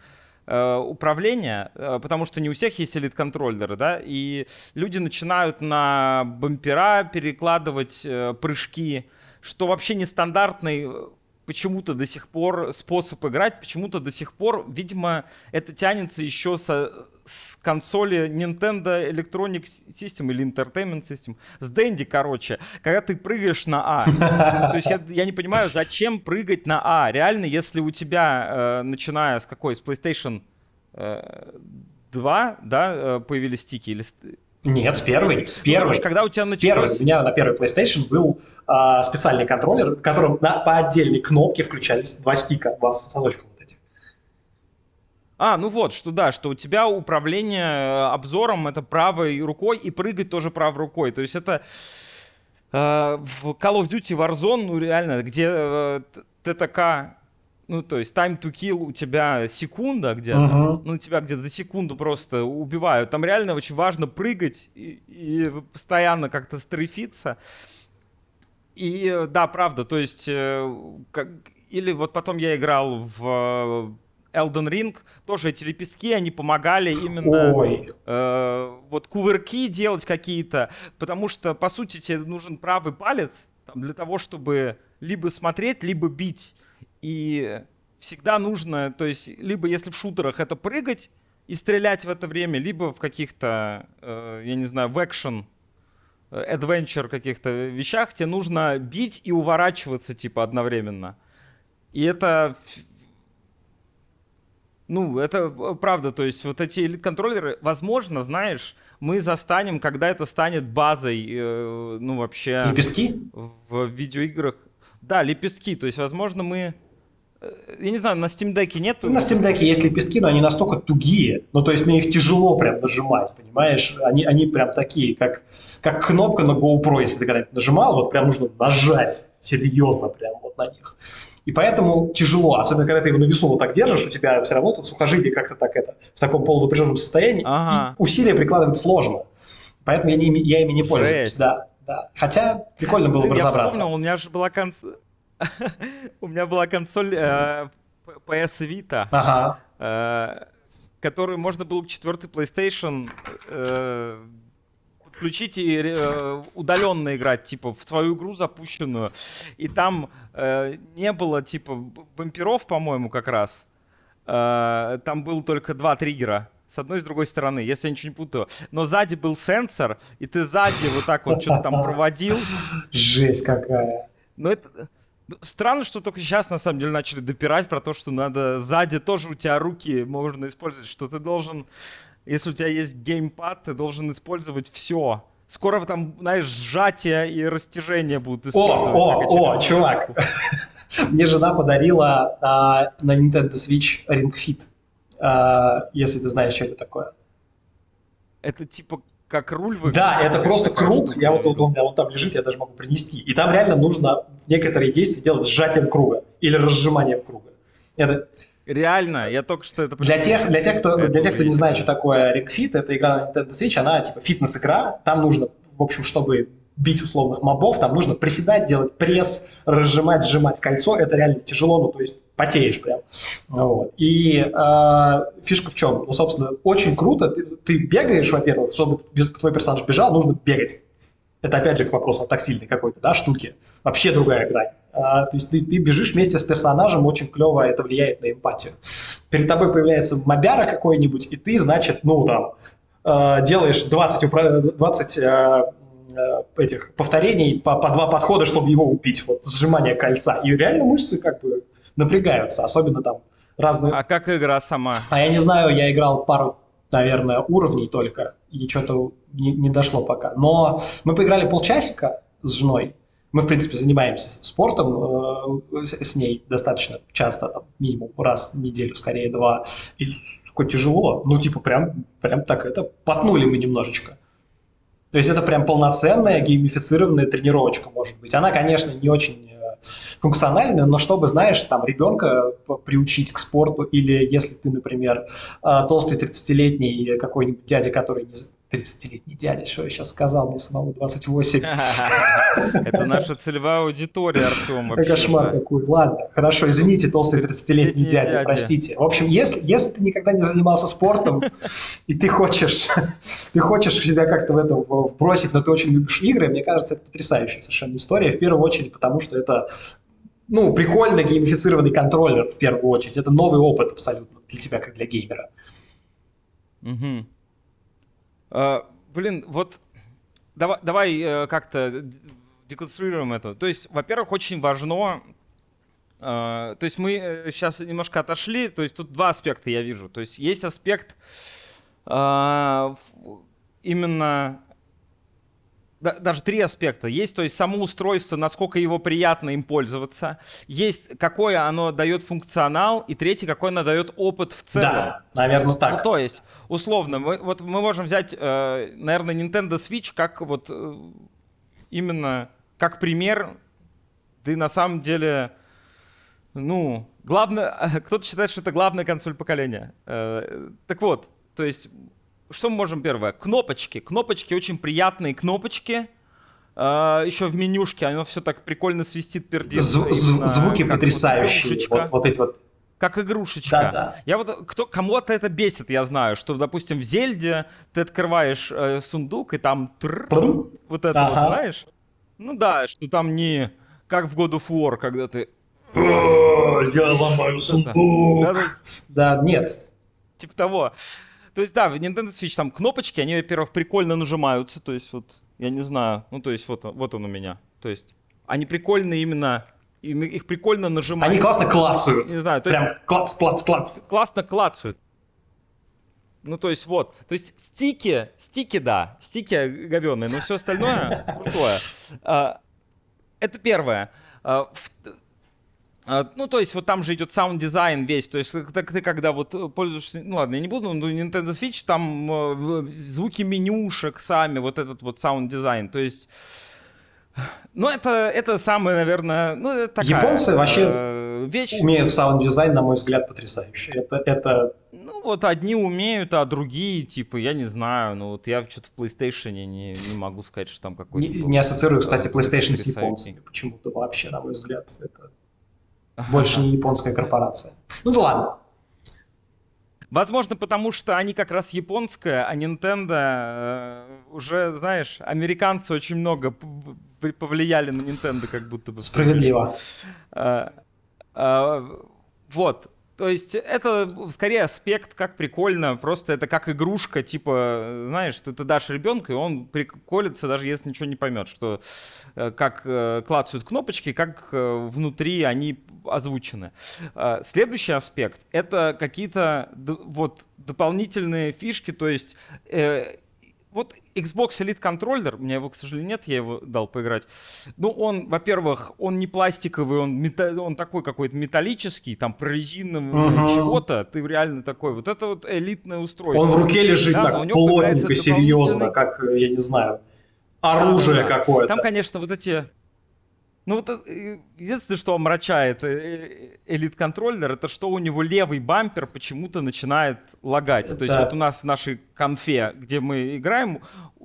Э, управления, э, потому что не у всех есть элит-контроллеры, да, и люди начинают на бампера перекладывать э, прыжки, что вообще нестандартный почему-то до сих пор способ играть, почему-то до сих пор, видимо, это тянется еще со, с консоли Nintendo Electronic System или Entertainment System, с Dendy, короче, когда ты прыгаешь на А. То есть я, я не понимаю, зачем прыгать на А. Реально, если у тебя, э, начиная с какой, с PlayStation э, 2, да, э, появились стики или нет, с первой. С первой. Ну, когда у тебя началось... первой. У меня на первой PlayStation был э, специальный контроллер, в котором на, по отдельной кнопке включались два стика, два сосочка. А, ну вот, что да, что у тебя управление э, обзором это правой рукой и прыгать тоже правой рукой. То есть это э, в Call of Duty Warzone, ну реально, где э, ТТК, ну то есть time to kill у тебя секунда где-то, uh-huh. ну тебя где-то за секунду просто убивают. Там реально очень важно прыгать и, и постоянно как-то стрейфиться. И да, правда, то есть э, как, или вот потом я играл в Elden Ring, тоже эти лепестки, они помогали именно э, вот кувырки делать какие-то, потому что, по сути, тебе нужен правый палец там, для того, чтобы либо смотреть, либо бить. И всегда нужно, то есть, либо если в шутерах это прыгать и стрелять в это время, либо в каких-то, э, я не знаю, в экшен, adventure каких-то вещах, тебе нужно бить и уворачиваться, типа, одновременно. И это ну, это э, правда, то есть вот эти контроллеры, возможно, знаешь, мы застанем, когда это станет базой, э, ну, вообще... Лепестки? В видеоиграх. Да, лепестки, то есть, возможно, мы... Э, я не знаю, на Steam Deck нет? На Steam Deck есть лепестки, но они настолько тугие. Ну, то есть мне их тяжело прям нажимать, понимаешь? Они, они прям такие, как, как кнопка на GoPro, если ты когда-нибудь нажимал, вот прям нужно нажать серьезно прям вот на них. И поэтому тяжело, особенно когда ты его на весу вот так держишь, у тебя все равно тут сухожилие как-то так это, в таком полунапряженном состоянии, ага. и усилия прикладывать сложно. Поэтому я, не, я ими не пользуюсь. Да, да. Хотя прикольно было бы я разобраться. Вспомнил, у меня же была консоль... у меня была консоль э, PS Vita, ага. э, которую можно было к четвертой PlayStation э, включить и э, удаленно играть, типа, в свою игру запущенную. И там э, не было, типа, бамперов, по-моему, как раз. Э, там было только два триггера. С одной и с другой стороны, если я ничего не путаю. Но сзади был сенсор, и ты сзади вот так вот что-то там проводил. Жесть какая. Ну это... Странно, что только сейчас, на самом деле, начали допирать про то, что надо сзади тоже у тебя руки можно использовать, что ты должен, если у тебя есть геймпад, ты должен использовать все. Скоро там, знаешь, сжатие и растяжение будут О, использовать. о, о, очередную чувак. Мне жена подарила а, на Nintendo Switch Ring Fit. А, если ты знаешь, что это такое. Это типа как руль выглядит? Да, это просто круг. Я вот он виду. у меня он там лежит, я даже могу принести. И там реально нужно некоторые действия делать сжатием круга или разжиманием круга. Это Реально, я только что это для тех, для тех, кто, Это для тех, кто не знает, что такое Fit, это игра на Nintendo Switch, она типа фитнес-игра. Там нужно, в общем, чтобы бить условных мобов, там нужно приседать, делать пресс, разжимать, сжимать кольцо. Это реально тяжело, ну то есть потеешь прям. Вот. И э, фишка в чем? Ну, собственно, очень круто. Ты, ты бегаешь, во-первых, чтобы твой персонаж бежал, нужно бегать. Это опять же к вопросу о тактильной какой-то, да, штуке. Вообще другая грань. А, то есть ты, ты бежишь вместе с персонажем, очень клево это влияет на эмпатию. Перед тобой появляется мобяра какой-нибудь, и ты, значит, ну там, э, делаешь 20, упра- 20 э, э, этих повторений по, по два подхода, чтобы его убить. Вот сжимание кольца. И реально мышцы как бы напрягаются, особенно там разные... А как игра сама? А я не знаю, я играл пару, наверное, уровней только, и что-то не, не дошло пока. Но мы поиграли полчасика с женой. Мы, в принципе, занимаемся спортом э, с, с ней достаточно часто, там, минимум раз в неделю, скорее два. И, сука, тяжело. Ну, типа, прям, прям так это, потнули мы немножечко. То есть это прям полноценная геймифицированная тренировочка может быть. Она, конечно, не очень функциональная, но чтобы, знаешь, там ребенка приучить к спорту, или если ты, например, э, толстый 30-летний какой-нибудь дядя, который не... з- 30-летний дядя, что я сейчас сказал, мне самому 28. Это наша целевая аудитория, Артем. вообще, Кошмар какой. Ладно, хорошо, извините, толстый 30-летний Тридцатилетний дядя, простите. В общем, если, если ты никогда не занимался спортом, и ты хочешь, ты хочешь себя как-то в это в- вбросить, но ты очень любишь игры, мне кажется, это потрясающая совершенно история. В первую очередь, потому что это ну, прикольно геймифицированный контроллер в первую очередь. Это новый опыт абсолютно для тебя, как для геймера. Мгм. А, Блин, вот давай, давай э, как-то деконструируем это. То есть, во-первых, очень важно. э, То есть мы сейчас немножко отошли. То есть тут два аспекта я вижу. То есть есть аспект э, в- именно даже три аспекта. Есть, то есть, само устройство, насколько его приятно им пользоваться. Есть, какой оно дает функционал. И третий, какой оно дает опыт в целом. Да, наверное, Ну, так. то есть, условно, мы, вот мы можем взять, э, наверное, Nintendo Switch как вот э, именно как пример. Ты на самом деле, ну, главное, кто-то считает, что это главная консоль поколения. Э, так вот, то есть, что мы можем первое? Кнопочки. Кнопочки очень приятные кнопочки. Э, еще в менюшке оно все так прикольно свистит, пердит. Зв- именно звуки вот потрясающие. игрушечка Вот, вот эти вот. как игрушечка. Да-да. Я вот кто кому-то это бесит, я знаю, что, допустим, в Зельде ты открываешь э, сундук и там тррр, вот это Ага. вот, знаешь? Ну да, что там не как в God of War, когда ты Я ломаю Да, да, Да, нет. типа того. То есть, да, в Nintendo Switch там кнопочки, они, во-первых, прикольно нажимаются, то есть вот, я не знаю, ну то есть вот, он- вот он у меня, то есть они прикольно именно, им- их прикольно нажимать. Они классно клацают. Не знаю, то есть Прям клац, клац, клац. классно клацают. Ну, то есть, вот. То есть, стики, стики, да, стики говенные, но все остальное крутое. А, Это первое. А, Ну, то есть, вот там же идет саунд-дизайн весь. То есть, так ты когда вот э, пользуешься... Ну, ладно, я не буду, но Nintendo Switch, там э, в- звуки менюшек сами, вот этот вот саунд-дизайн. То есть... Ну, это, это самое, наверное, ну, это такая, Японцы вообще э, вещь. Умеют саунд-дизайн, на мой взгляд, потрясающе. Это, это Ну, вот одни умеют, а другие, типа, я не знаю. Ну, вот я что-то в PlayStation не, не могу сказать, что там какой-то... не, был, не ассоциирую, кстати, э, PlayStation с потрясающий. японцами. Почему-то вообще, на мой взгляд, это больше не японская корпорация. Ну да ладно. Возможно, потому что они как раз японская, а Nintendo э, уже, знаешь, американцы очень много повлияли на Nintendo, как будто бы. Справедливо. А, а, Вот. То есть это скорее аспект, как прикольно, просто это как игрушка, типа, знаешь, что ты дашь ребенка, и он приколится, даже если ничего не поймет, что э, как э, клацают кнопочки, как э, внутри они озвучены. Э, следующий аспект — это какие-то вот дополнительные фишки, то есть э, вот Xbox Elite Controller, у меня его, к сожалению, нет, я его дал поиграть. Ну, он, во-первых, он не пластиковый, он, мета- он такой какой-то металлический, там прорезиновый Мгм. чего-то, ты реально такой. Вот это вот элитное устройство. Он в руке лежит Да, так плотненько, серьезно, как, я не знаю, оружие Да-да-да. какое-то. Там, конечно, вот эти... Ну, вот э, единственное, что омрачает элит-контроллер, это что у него левый бампер почему-то начинает лагать. То есть вот у нас в нашей конфе, где мы играем,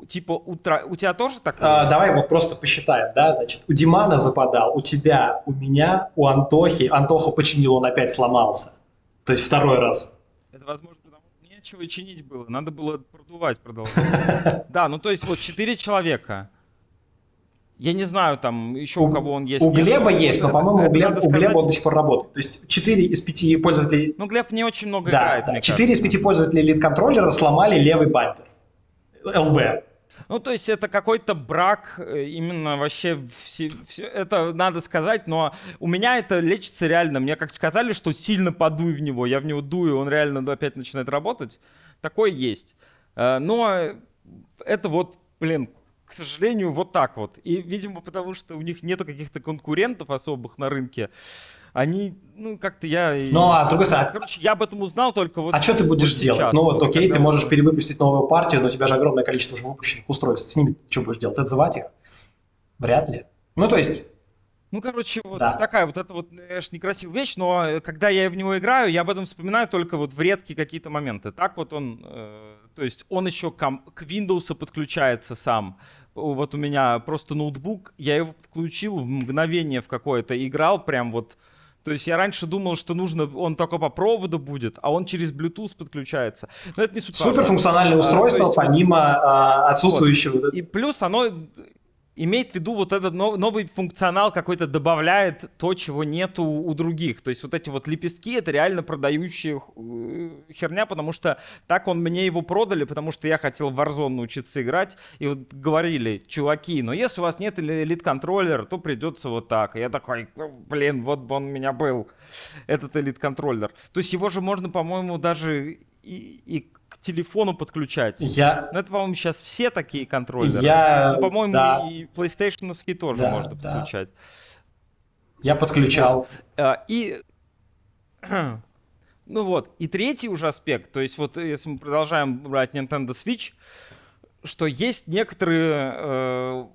типа утра... у тебя тоже такое? А, давай вот просто посчитаем, да, значит, у Димана западал, у тебя, у меня, у Антохи. Антоха починил, он опять сломался. То есть второй раз. Это возможно, потому что нечего чинить было, надо было продувать продолжать. Да, ну то есть вот четыре человека. Я не знаю, там еще у, кого он есть. У нет, Глеба но есть, но, по-моему, у надо у Глеба он до сих пор работает. То есть 4 из 5 пользователей... Ну, Глеб не очень много Да, играет, да, мне 4 из кажется. 5 пользователей лид-контроллера сломали левый бампер. ЛБ. Ну, то есть это какой-то брак, э, именно вообще все, все- это надо сказать, но у меня это лечится реально. Мне как сказали, что сильно подуй в него, я в него дую, он реально опять начинает работать. Такое есть. Э, Но это вот, блин, к сожалению, вот так вот. И, видимо, потому что у них нету каких-то конкурентов особых на рынке, они, ну, как-то я... Ну, а с другой стороны, Короче, я об этом узнал только вот... а что ты будешь вот делать? сейчас, Ну вот, окей, ты можешь перевыпустить новую партию, но у тебя же огромное количество уже выпущенных устройств. С ними что будешь делать? Отзывать их? Вряд ли. Ну, то есть, Ну, короче, вот Да. такая вот это вот, конечно, некрасивая вещь, но э, когда я в него играю, я об этом вспоминаю только вот в редкие какие-то моменты. Так вот он, э, то есть он еще к Windows подключается сам. Вот у меня просто ноутбук, я его подключил в мгновение в какое-то, играл прям вот. То есть я раньше думал, что нужно, он только по проводу будет, а он через Bluetooth подключается. Но это не суть суперфункциональное А, устройство, то есть вот- помимо а, отсутствующего... и плюс оно имеет в виду вот этот нов- новый функционал какой-то добавляет то, чего нету у других. То есть вот эти вот лепестки это реально продающая э, херня, потому что так он мне его продали, потому что я хотел в Warzone научиться играть. И вот говорили, чуваки, но если у вас нет элит-контроллера, то придется вот так. И я такой, «Ну, блин, вот бы он у меня был, этот элит-контроллер. То есть его же можно, по-моему, даже и, и к телефону подключать. Я, Ну, это, по-моему, сейчас все такие контроллеры. я, Ну, по-моему, да, и PlayStation тоже Да, можно да. подключать. я подключал. А, И... Ну вот, и третий уже аспект, то есть вот если мы продолжаем брать Nintendo Switch, что есть некоторые э,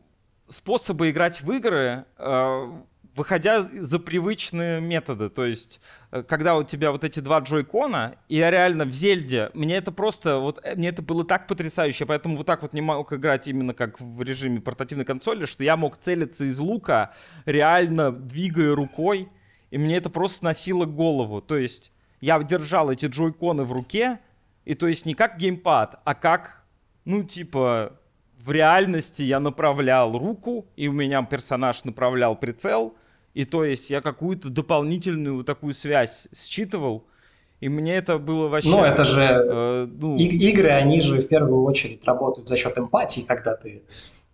способы играть в игры, э, выходя за привычные методы. То есть, э, когда у тебя вот эти два джойкона, и я реально в Зельде, мне это просто, вот э, мне это было так потрясающе, поэтому вот так вот не мог играть именно как в режиме портативной консоли, что я мог целиться из лука, реально двигая рукой, и мне это просто сносило голову. То есть, я держал эти джойконы в руке, и то есть не как геймпад, а как, ну, типа, в реальности я направлял руку, и у меня персонаж направлял прицел, и то есть я какую-то дополнительную такую связь считывал, и мне это было вообще... Ну, это же... э, ну, И- игры, они же в первую очередь работают за счет эмпатии, когда ты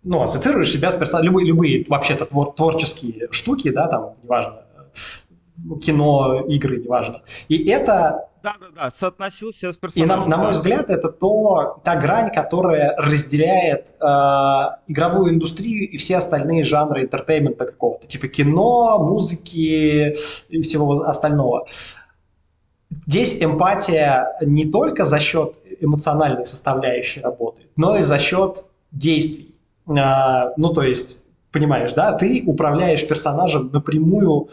ну, ассоциируешь себя с персонажем. Любые, любые вообще-то твор- творческие штуки, да, там, неважно, э, кино, игры, неважно. И это Да-да-да, соотносился с И персонажем. на, на мой взгляд, это то, та грань, которая разделяет э, игровую индустрию и все остальные жанры entertainment а какого-то, типа кино, музыки и всего остального. Здесь эмпатия не только за счет эмоциональной составляющей работает, но и за счет действий. Э, ну, то есть, понимаешь, да, ты управляешь персонажем напрямую,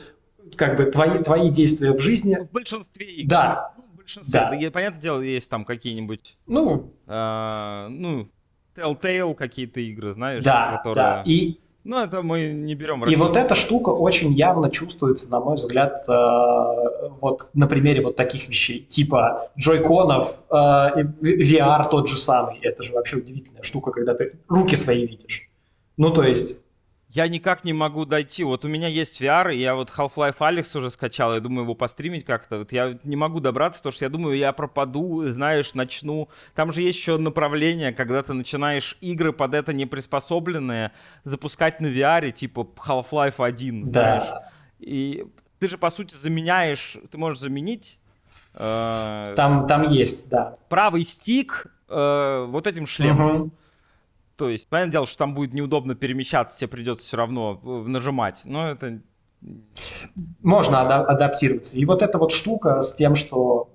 как бы твои, твои действия в жизни. В большинстве игр. Да, большинстве. Да. Понятное дело, есть там какие-нибудь, ну, э, ну, Telltale какие-то игры, знаешь, да, которые... да. И Ну, это мы не берем И вот эта штука очень явно чувствуется, на мой взгляд, э, вот на примере вот таких вещей, типа джойконов, э, VR тот же самый. Это же вообще удивительная штука, когда ты руки свои видишь. Ну, то есть, Я никак не могу дойти. Вот у меня есть VR, и я вот Half-Life Alyx уже скачал, я думаю его постримить как-то. Вот я не могу добраться, потому что я думаю, я пропаду, знаешь, начну. Там же есть еще направление, когда ты начинаешь игры под это не приспособленные запускать на VR, типа Half-Life 1, знаешь. Да. И ты же, по сути, заменяешь, ты можешь заменить э, Там, там есть, да. правый стик э, вот этим шлемом. Мгм. То есть, понятное дело, что там будет неудобно перемещаться, тебе придется все равно э, нажимать. Но это... Можно ада- адаптироваться. И вот эта вот штука с тем, что...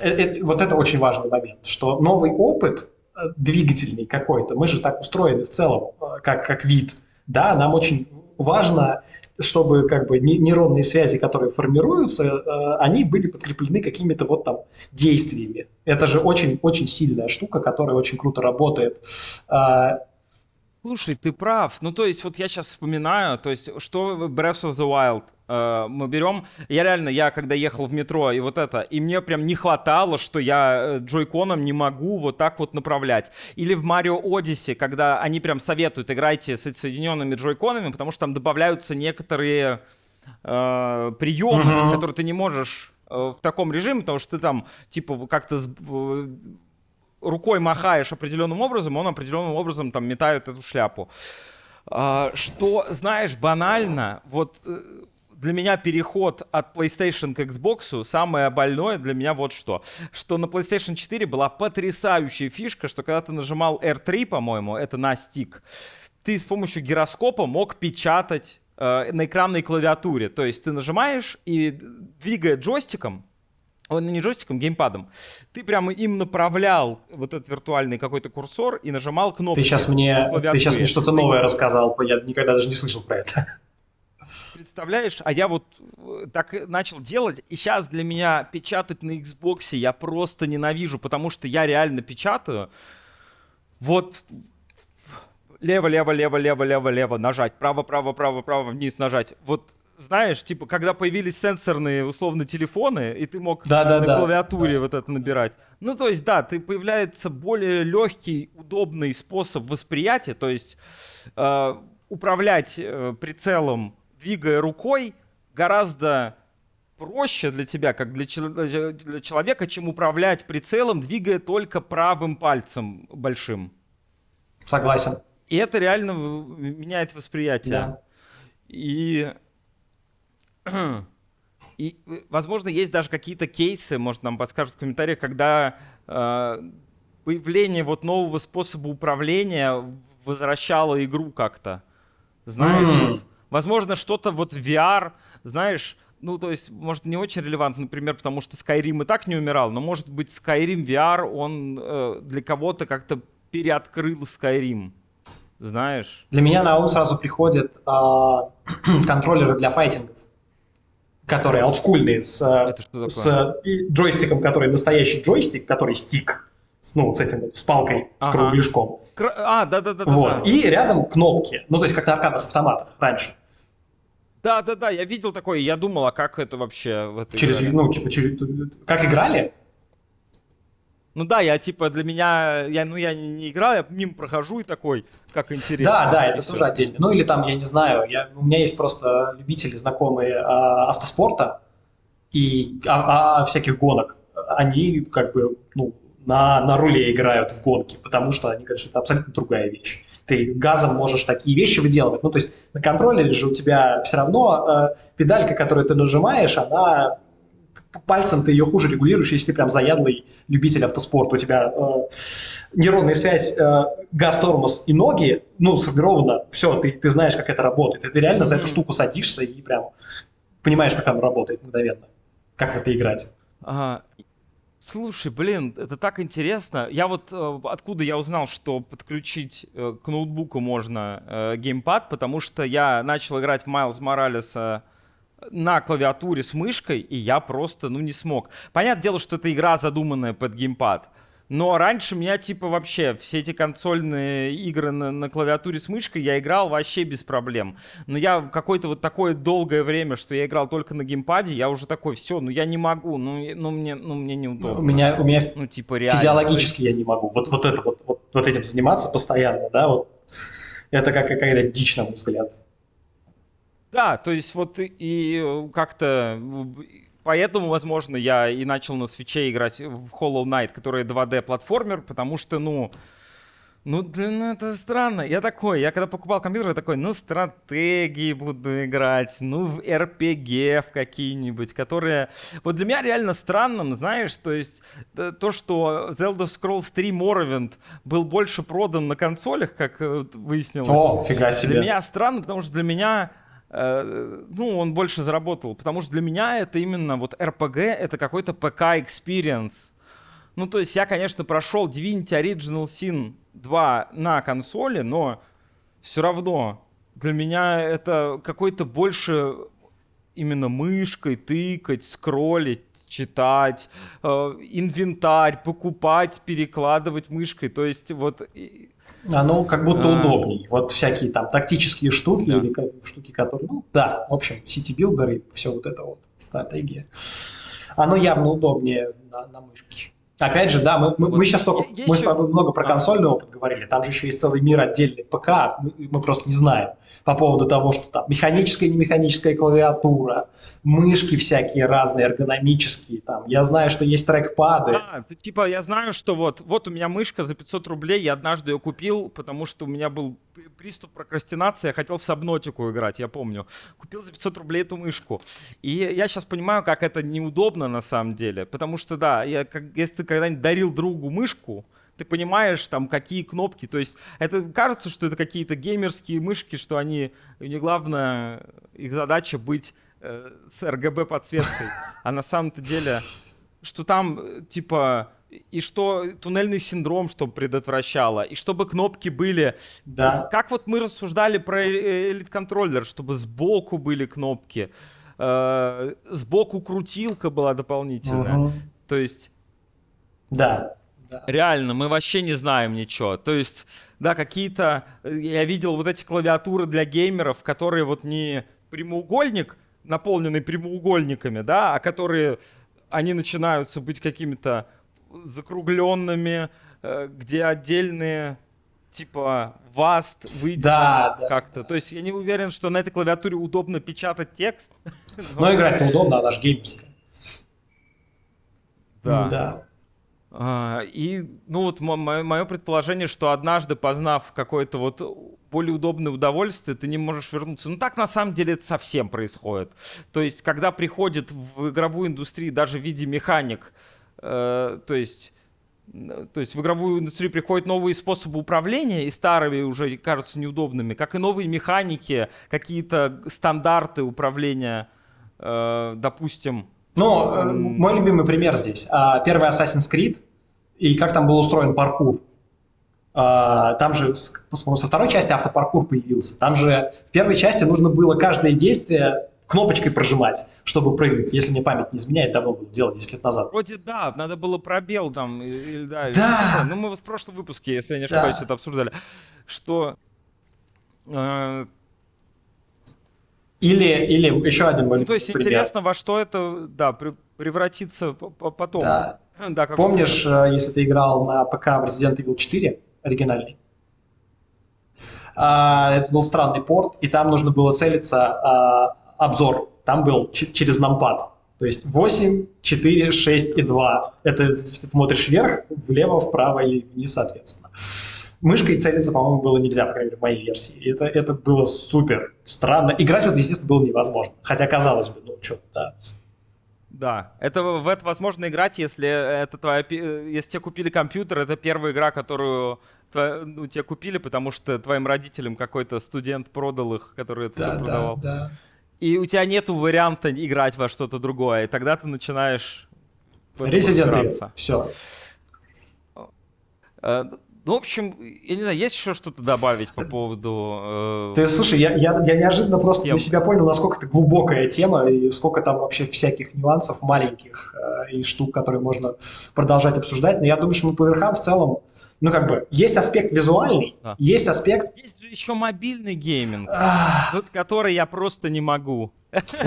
э- э- вот это очень важный момент, что новый опыт двигательный какой-то, мы же так устроены в целом, как, как вид, да, нам очень важно, чтобы как бы не- нейронные связи, которые формируются, э, они были подкреплены какими-то вот там действиями. Это же очень-очень сильная штука, которая очень круто работает. Слушай, ты прав. Ну, то есть, вот я сейчас вспоминаю, то есть, что Breath of the Wild э, мы берем. Я реально, я когда ехал в метро и вот это, и мне прям не хватало, что я э, джойконом не могу вот так вот направлять. Или в Mario Odyssey, когда они прям советуют, играйте с соединенными джойконами, потому что там добавляются некоторые э, приемы, Мгм. которые ты не можешь э, в таком режиме, потому что ты там, типа, как-то рукой махаешь определенным образом, он определенным образом там метает эту шляпу. А, Что, знаешь, банально, вот э, для меня переход от PlayStation к Xbox самое больное для меня вот что. Что на PlayStation 4 была потрясающая фишка, что когда ты нажимал R3, по-моему, это на стик, ты с помощью гироскопа мог печатать э, на экранной клавиатуре. То есть ты нажимаешь и двигая джойстиком, Ой, ну не джойстиком, геймпадом. Ты прямо им направлял вот этот виртуальный какой-то курсор и нажимал кнопку. ты сейчас мне, ты сейчас мне что-то Ты новое рассказал, я никогда даже не слышал про это. Представляешь? А я вот э, так начал делать, и сейчас для меня печатать на Xbox я просто ненавижу, потому что я реально печатаю. Вот лево, лево, лево, лево, лево, лево, нажать, право, право, право, право, вниз нажать. Вот знаешь, типа, когда появились сенсорные, условно, телефоны, и ты мог Да-да-да. на клавиатуре вот это набирать. Ну, то есть, да, ты появляется более легкий, удобный способ восприятия, то есть э, управлять э, прицелом, двигая рукой, гораздо проще для тебя, как для, чел- для человека, чем управлять прицелом, двигая только правым пальцем большим. Согласен. И это реально меняет восприятие. Да. И, и, э, возможно, есть даже какие-то кейсы, может, нам подскажут в комментариях, когда э, появление вот нового способа управления возвращало игру как-то. Знаешь, М. вот, возможно, что-то вот VR, знаешь, ну, то есть, может, не очень релевантно, например, потому что Skyrim и так не умирал, но, может быть, Skyrim VR, он э, для кого-то как-то переоткрыл Skyrim. Знаешь? Для меня на ум сразу приходят а, контроллеры для файтингов, которые олдскульные, с, такое? с и джойстиком, который настоящий джойстик, который стик, с, ну, с этим, вот, с палкой, с Ага. кругляшком. А, да-да-да. Вот. И рядом кнопки, ну, то есть как на аркадных автоматах раньше. Да-да-да, я видел такое, я думал, а как это вообще в этой Через, игре? ну, типа, через... Как играли? Ну да, я типа для меня, я, ну я не, играл, я мимо прохожу и такой, как интересно. Да, да, это всё. тоже отдельно. Ну или там, я не знаю, я, у меня есть просто любители, знакомые а, автоспорта и а- а всяких гонок. Они как бы ну, на, на руле играют в гонки, потому что они говорят, что это абсолютно другая вещь. Ты газом можешь такие вещи выделывать. Ну, то есть на контроллере же у тебя все равно э, педалька, которую ты нажимаешь, она пальцем ты ее хуже регулируешь, если ты прям заядлый любитель автоспорта. У тебя э, нейронная связь э, газ, тормоз и ноги, ну, сформирована, все, ты, ты знаешь, как это работает. И ты реально за эту штуку садишься и прям понимаешь, как она работает мгновенно. Как в это играть. Ага. Слушай, блин, это так интересно. Я вот э, откуда я узнал, что подключить э, к ноутбуку можно э, геймпад, потому что я начал играть в Майлз Моралеса на клавиатуре с мышкой, и я просто, ну, не смог. Понятное дело, что это игра, задуманная под геймпад. Но раньше меня, типа, вообще все эти консольные игры на, на клавиатуре с мышкой я играл вообще без проблем. Но я какое-то вот такое долгое время, что я играл только на геймпаде, я уже такой, все, ну я не могу, ну, ну, мне, ну мне неудобно. У меня, у меня Ну, типа, реально. физиологически я не могу. Вот, вот это вот, вот, вот этим заниматься постоянно, да, вот. это как какая-то дичь, на мой взгляд. Да, то есть вот и э, как-то поэтому, возможно, я и начал на свече играть в Hollow Knight, который 2D платформер, потому что, ну, ну, блин, ну это странно. Я такой, я когда покупал компьютер, я такой, ну, стратегии буду играть, ну, в RPG в какие-нибудь, которые... Вот для меня реально странным, знаешь, то есть то, что Zelda Scrolls 3 Morrowind был больше продан на консолях, как э, выяснилось. О, фига себе. Для меня странно, потому что для меня э, ну, он больше заработал, потому что для меня это именно вот RPG, это какой-то ПК experience. Ну, то есть я, конечно, прошел Divinity Original Sin 2 на консоли, но все равно для меня это какой-то больше именно мышкой тыкать, скроллить, читать, э, инвентарь покупать, перекладывать мышкой. То есть вот... Оно как будто а... удобней. Вот всякие там тактические штуки да. или штуки, которые... Ну, да, в общем, city-builder ы, все вот это вот, стратегия. Оно явно удобнее на, на мышке. Опять же, да, мы, мы, вот мы сейчас только, мы с тобой много про консольный опыт говорили, там же еще есть целый мир отдельный ПК, мы, мы просто не знаем по поводу того, что там механическая, не механическая клавиатура, мышки всякие разные, эргономические, там, я знаю, что есть трекпады. А, типа, я знаю, что вот, вот у меня мышка за 500 рублей, я однажды ее купил, потому что у меня был приступ прокрастинации, я хотел в Сабнотику играть, я помню. Купил за 500 рублей эту мышку. И я сейчас понимаю, как это неудобно на самом деле, потому что, да, я, как, если ты когда-нибудь дарил другу мышку, ты понимаешь, там, какие кнопки. То есть это кажется, что это какие-то геймерские мышки, что они, не главное, их задача быть э, с RGB подсветкой. А на самом-то деле, что там, типа, и что туннельный синдром, чтобы предотвращало, и чтобы кнопки были... Да. Как вот мы рассуждали про Elite Controller, чтобы сбоку были кнопки, э, сбоку крутилка была дополнительная. Угу. То есть... Да. Да. Реально, мы вообще не знаем ничего. То есть, да, какие-то... Я видел вот эти клавиатуры для геймеров, которые вот не прямоугольник, наполненный прямоугольниками, да, а которые... Они начинаются быть какими-то закругленными, э, где отдельные типа васт выйдет да, да, как-то. То есть я не уверен, что на этой клавиатуре удобно печатать текст. Но играть неудобно, она же геймерская. Да. да. А, и, ну вот мое предположение, что однажды познав какое-то вот более удобное удовольствие, ты не можешь вернуться. Ну так на самом деле это совсем происходит. То есть, когда приходит в игровую индустрию даже в виде механик, э, то есть то есть в игровую индустрию приходят новые способы управления, и старые уже кажутся неудобными, как и новые механики, какие-то стандарты управления, э, допустим, ну, э, мой любимый пример здесь. А, первый Assassin's Creed и как там был устроен паркур. А, там же со второй части автопаркур появился. Там же в первой части нужно было каждое действие кнопочкой прожимать, чтобы прыгнуть. Если мне память не изменяет, давно было делать 10 лет назад. Вроде да, надо было пробел там. Или, да, да. Ну, мы в прошлом выпуске, если я не ошибаюсь, да. это обсуждали. Что э, или, или еще один мой ну, То есть пример. интересно, во что это да, превратится потом. Да. да как Помнишь, это? если ты играл на ПК в Resident Evil 4 оригинальный? А, это был странный порт, и там нужно было целиться а, обзор. Там был через нампад. То есть 8, 4, 6 и 2. Это смотришь вверх, влево, вправо и вниз, соответственно мышкой целиться, по-моему, было нельзя, по крайней мере, в моей версии. И это, это было супер странно. Играть в это, естественно, было невозможно. Хотя, казалось бы, ну, что, да. Да, это в это возможно играть, если это твоя, если тебе купили компьютер, это первая игра, которую ну, тебе купили, потому что твоим родителям какой-то студент продал их, который это да, все продавал. Да, да. И у тебя нету варианта играть во что-то другое, и тогда ты начинаешь Resident Evil, все. Ну, в общем, я не знаю, есть еще что-то добавить по поводу... Э... Ты, слушай, я, я, я неожиданно просто тем. для себя понял, насколько это глубокая тема, и сколько там вообще всяких нюансов маленьких э, и штук, которые можно продолжать обсуждать. Но я думаю, что мы по верхам в целом ну, как бы, есть аспект визуальный, а. есть аспект... Есть же еще мобильный гейминг, вот, который я просто не могу.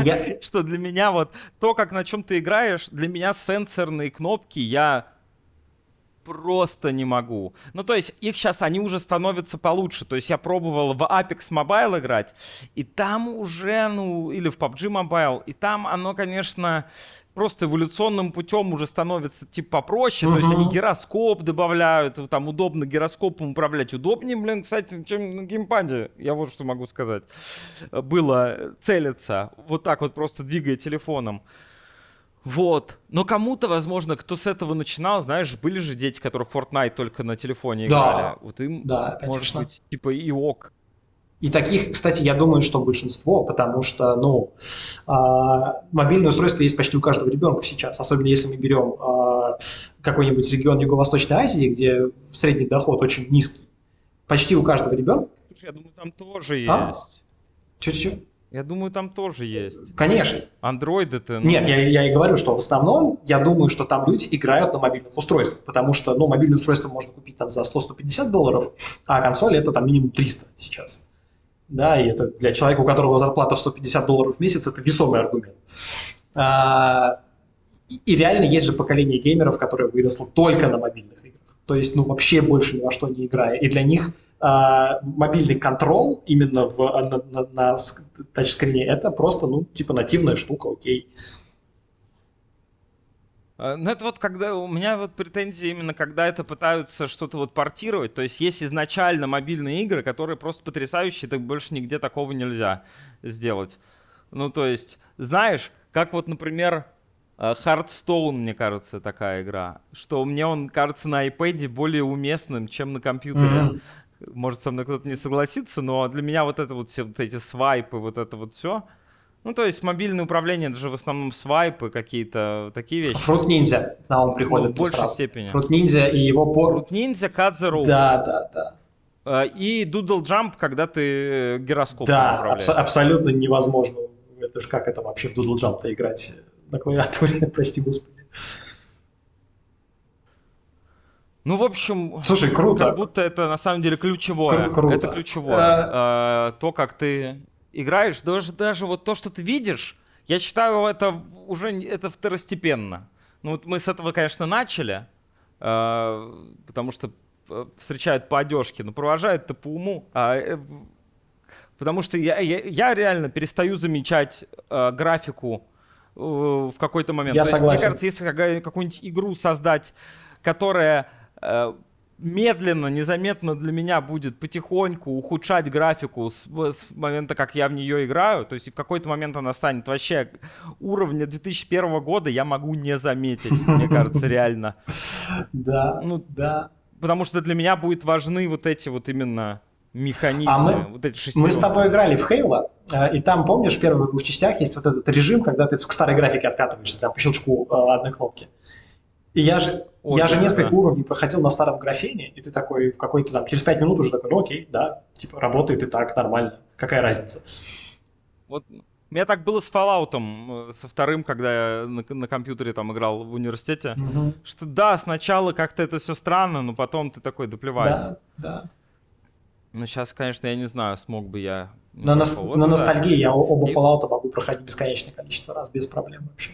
Я... Что для меня вот то, как на чем ты играешь, для меня сенсорные кнопки, я просто не могу. Ну, то есть их сейчас, они уже становятся получше. То есть я пробовал в Apex Mobile играть, и там уже, ну, или в PUBG Mobile, и там оно, конечно, просто эволюционным путем уже становится типа попроще. То есть они гироскоп добавляют, там удобно гироскопом управлять. Удобнее, блин, кстати, чем на геймпаде. Я вот что могу сказать. Было целиться вот так вот просто двигая телефоном. Вот. Но кому-то, возможно, кто с этого начинал, знаешь, были же дети, которые Fortnite только на телефоне играли. Да. Вот им, Да, может конечно. быть, типа и ок. И таких, кстати, я думаю, что большинство, потому что, ну, а, мобильное устройство есть почти у каждого ребенка сейчас, особенно если мы берем а, какой-нибудь регион Юго-Восточной Азии, где средний доход очень низкий. Почти у каждого ребенка. Слушай, я думаю, там тоже А? есть. Чё-чё? Я думаю, там тоже есть. Конечно. Андроиды-то... ну, Нет, я, я и говорю, что в основном я думаю, что там люди играют на мобильных устройствах, потому что, ну, мобильное устройство можно купить там за 100-150 долларов, а консоль это там минимум 300 сейчас. Да, и это для человека, у которого зарплата в 150 долларов в месяц, это весомый аргумент. А, и, и реально есть же поколение геймеров, которое выросло только на мобильных играх. То есть, ну, вообще больше ни во что не играя. И для них мобильный контрол именно в, на, на- на ск- тачскрине это просто, ну, типа нативная штука, окей. А, Ну, это вот когда у меня вот претензии именно, когда это пытаются что-то вот портировать. То есть есть изначально мобильные игры, которые просто потрясающие, так больше нигде такого нельзя сделать. Ну, то есть, знаешь, как вот, например, э, Hearthstone, мне кажется, такая игра, что мне он кажется на iPad более уместным, чем на компьютере. Мгм. Может, со мной кто-то не согласится, но для меня вот это вот все вот эти свайпы, вот это вот все. Ну, то есть мобильное управление, это же в основном свайпы какие-то, такие вещи. Фрут ниндзя на ум приходит. Ну, в большей сразу. степени. Фрут ниндзя и его пор... Cut the Rope. Да, да, да. Э, И Doodle Jump, когда ты э, гироскопом Да, управляешь. абсо- абсолютно невозможно. Это же как это вообще в Doodle Jump-то играть на клавиатуре, прости господи. Ну, в общем, Слушай, круто. как будто это на самом деле ключевое. Кру- круто. Это ключевое. Э, То, как ты играешь, даже, даже вот то, что ты видишь, я считаю, это уже это второстепенно. Ну, вот мы с этого, конечно, начали, э, потому что встречают по одежке, но провожают-то по уму. А, Потому что я, я, я реально перестаю замечать э, графику э, в какой-то момент. Я То есть, согласен. Мне кажется, если какую-нибудь игру создать, которая медленно, незаметно для меня будет потихоньку ухудшать графику с, с момента, как я в нее играю, то есть в какой-то момент она станет вообще уровня 2001 года, я могу не заметить, мне кажется, реально. Да, Ну, да. Потому что для меня будут важны вот эти вот именно механизмы, А мы- вот эти. Мы с тобой играли в Хейла, э, и там, помнишь, в первых двух частях есть вот этот режим, когда ты к старой графике откатываешься, прям по щелчку э, одной кнопки. И я же, Ой, я же да, несколько да. уровней проходил на старом графене, и ты такой в какой-то там, через пять минут уже такой, ну окей, да, типа работает и так, нормально, какая разница. Вот у меня так было с Fallout, э, со вторым, когда я на, на компьютере там играл в университете. Мгм. Что да, сначала как-то это все странно, но потом ты такой, да плевать. Да, да. Ну сейчас, конечно, я не знаю, смог бы я. На, ну, такого. на да. ностальгии я оба. Fallout могу проходить бесконечное количество раз, без проблем вообще.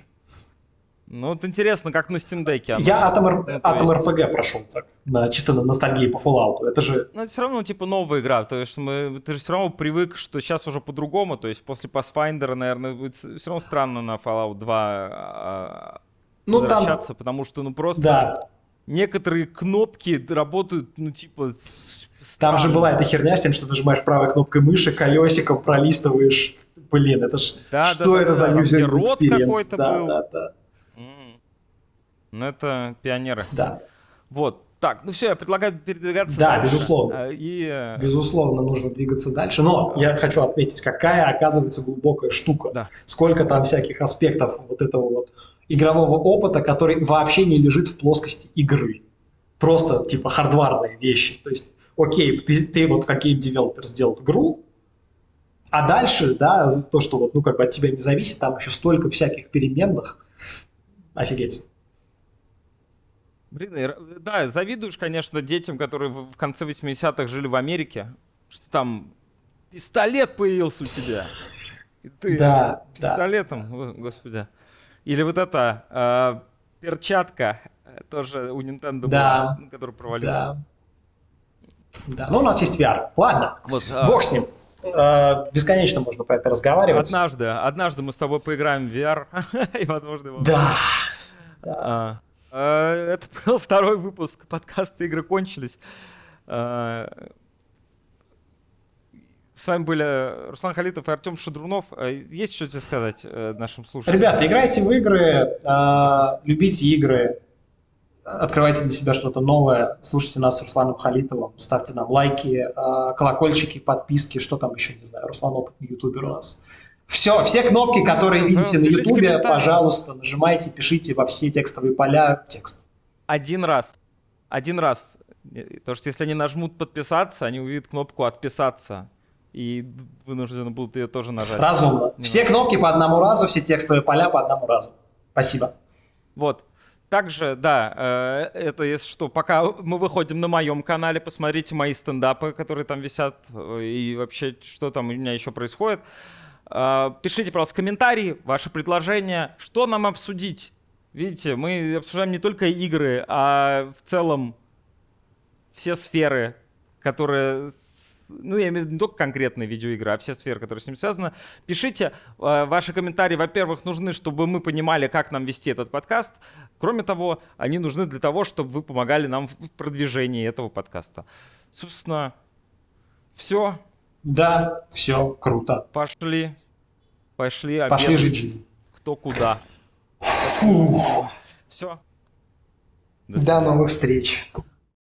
Ну вот интересно, как на Steam Deck. я Ну, Атом есть- RPG прошел так, на, чисто на ностальгии по Fallout. Это же Ну, это все равно, типа, новая игра. То есть мы, ты же все равно привык, что сейчас уже по-другому. То есть после Pathfinder, наверное, будет все равно странно на Fallout 2 а, Ну, там- возвращаться, потому что, ну, просто Да, некоторые кнопки работают, ну, типа, с- там же странно. была эта херня с тем, что нажимаешь правой кнопкой мыши, колесиком пролистываешь. Блин, это ж... Да, да, что да, это да, за там, где user experience? какой-то да, был. да, да. Ну, это пионеры. да. Вот. Так, ну все, я предлагаю передвигаться Да, дальше. безусловно. А, И... э, Безусловно, нужно двигаться дальше. Но я хочу отметить, какая, оказывается, глубокая штука. Да. Сколько там всяких аспектов вот этого вот игрового опыта, который вообще не лежит в плоскости игры. Просто, типа, хардварные вещи. То есть, окей, ты, ты вот как game developer сделал игру, а дальше, да, то, что вот, ну, как бы от тебя не зависит, там еще столько всяких переменных. Офигеть. Блин, р- да, завидуешь, конечно, детям, которые в конце 80-х жили в Америке, что там пистолет появился у тебя. И ты Да, да. пистолетом, о, господи. Или вот эта э, перчатка Э, Тоже у Nintendo Да. была, который провалился. Да. Да. Ну, у нас есть VR. Ладно, Вот, а, бог с ним. Э, Бесконечно можно про это разговаривать. однажды, однажды мы с тобой поиграем в VR, и, возможно, его... Да. А, а, Это был второй выпуск подкаста «Игры кончились». А, С вами были Руслан Халитов и Артем Шадрунов. А Есть что тебе сказать э, нашим слушателям? Ребята, играйте в игры, э, любите игры, открывайте для себя что-то новое, слушайте нас с Русланом Халитовым, ставьте нам лайки, э, колокольчики, подписки, что там еще, не знаю, Руслан опытный ютубер у нас. Все, все кнопки, которые Ну, видите на ютубе, пожалуйста, нажимайте, пишите во все текстовые поля текст. Один раз. Один раз. Э, Потому что если они нажмут подписаться, они увидят кнопку отписаться. И вынуждены будут ее тоже нажать. Разумно. Все кнопки по одному разу, все текстовые поля по одному разу. Спасибо. Вот. Также, да, э, это если что, пока мы выходим на моем канале, посмотрите мои стендапы, которые там висят, э, и вообще, что там у меня еще происходит. Э, Пишите, пожалуйста, комментарии, ваши предложения, что нам обсудить. Видите, мы обсуждаем не только игры, а в целом все сферы, которые... Ну, я имею в виду не только конкретные видеоигры, а все сферы, которые с ним связаны. Пишите. Э, Ваши комментарии, во-первых, нужны, чтобы мы понимали, как нам вести этот подкаст. Кроме того, они нужны для того, чтобы вы помогали нам в продвижении этого подкаста. Собственно, все. Да, все, круто. Пошли. Пошли обедать. Пошли жить жизнь. Кто куда. Фу. Все. До новых встреч.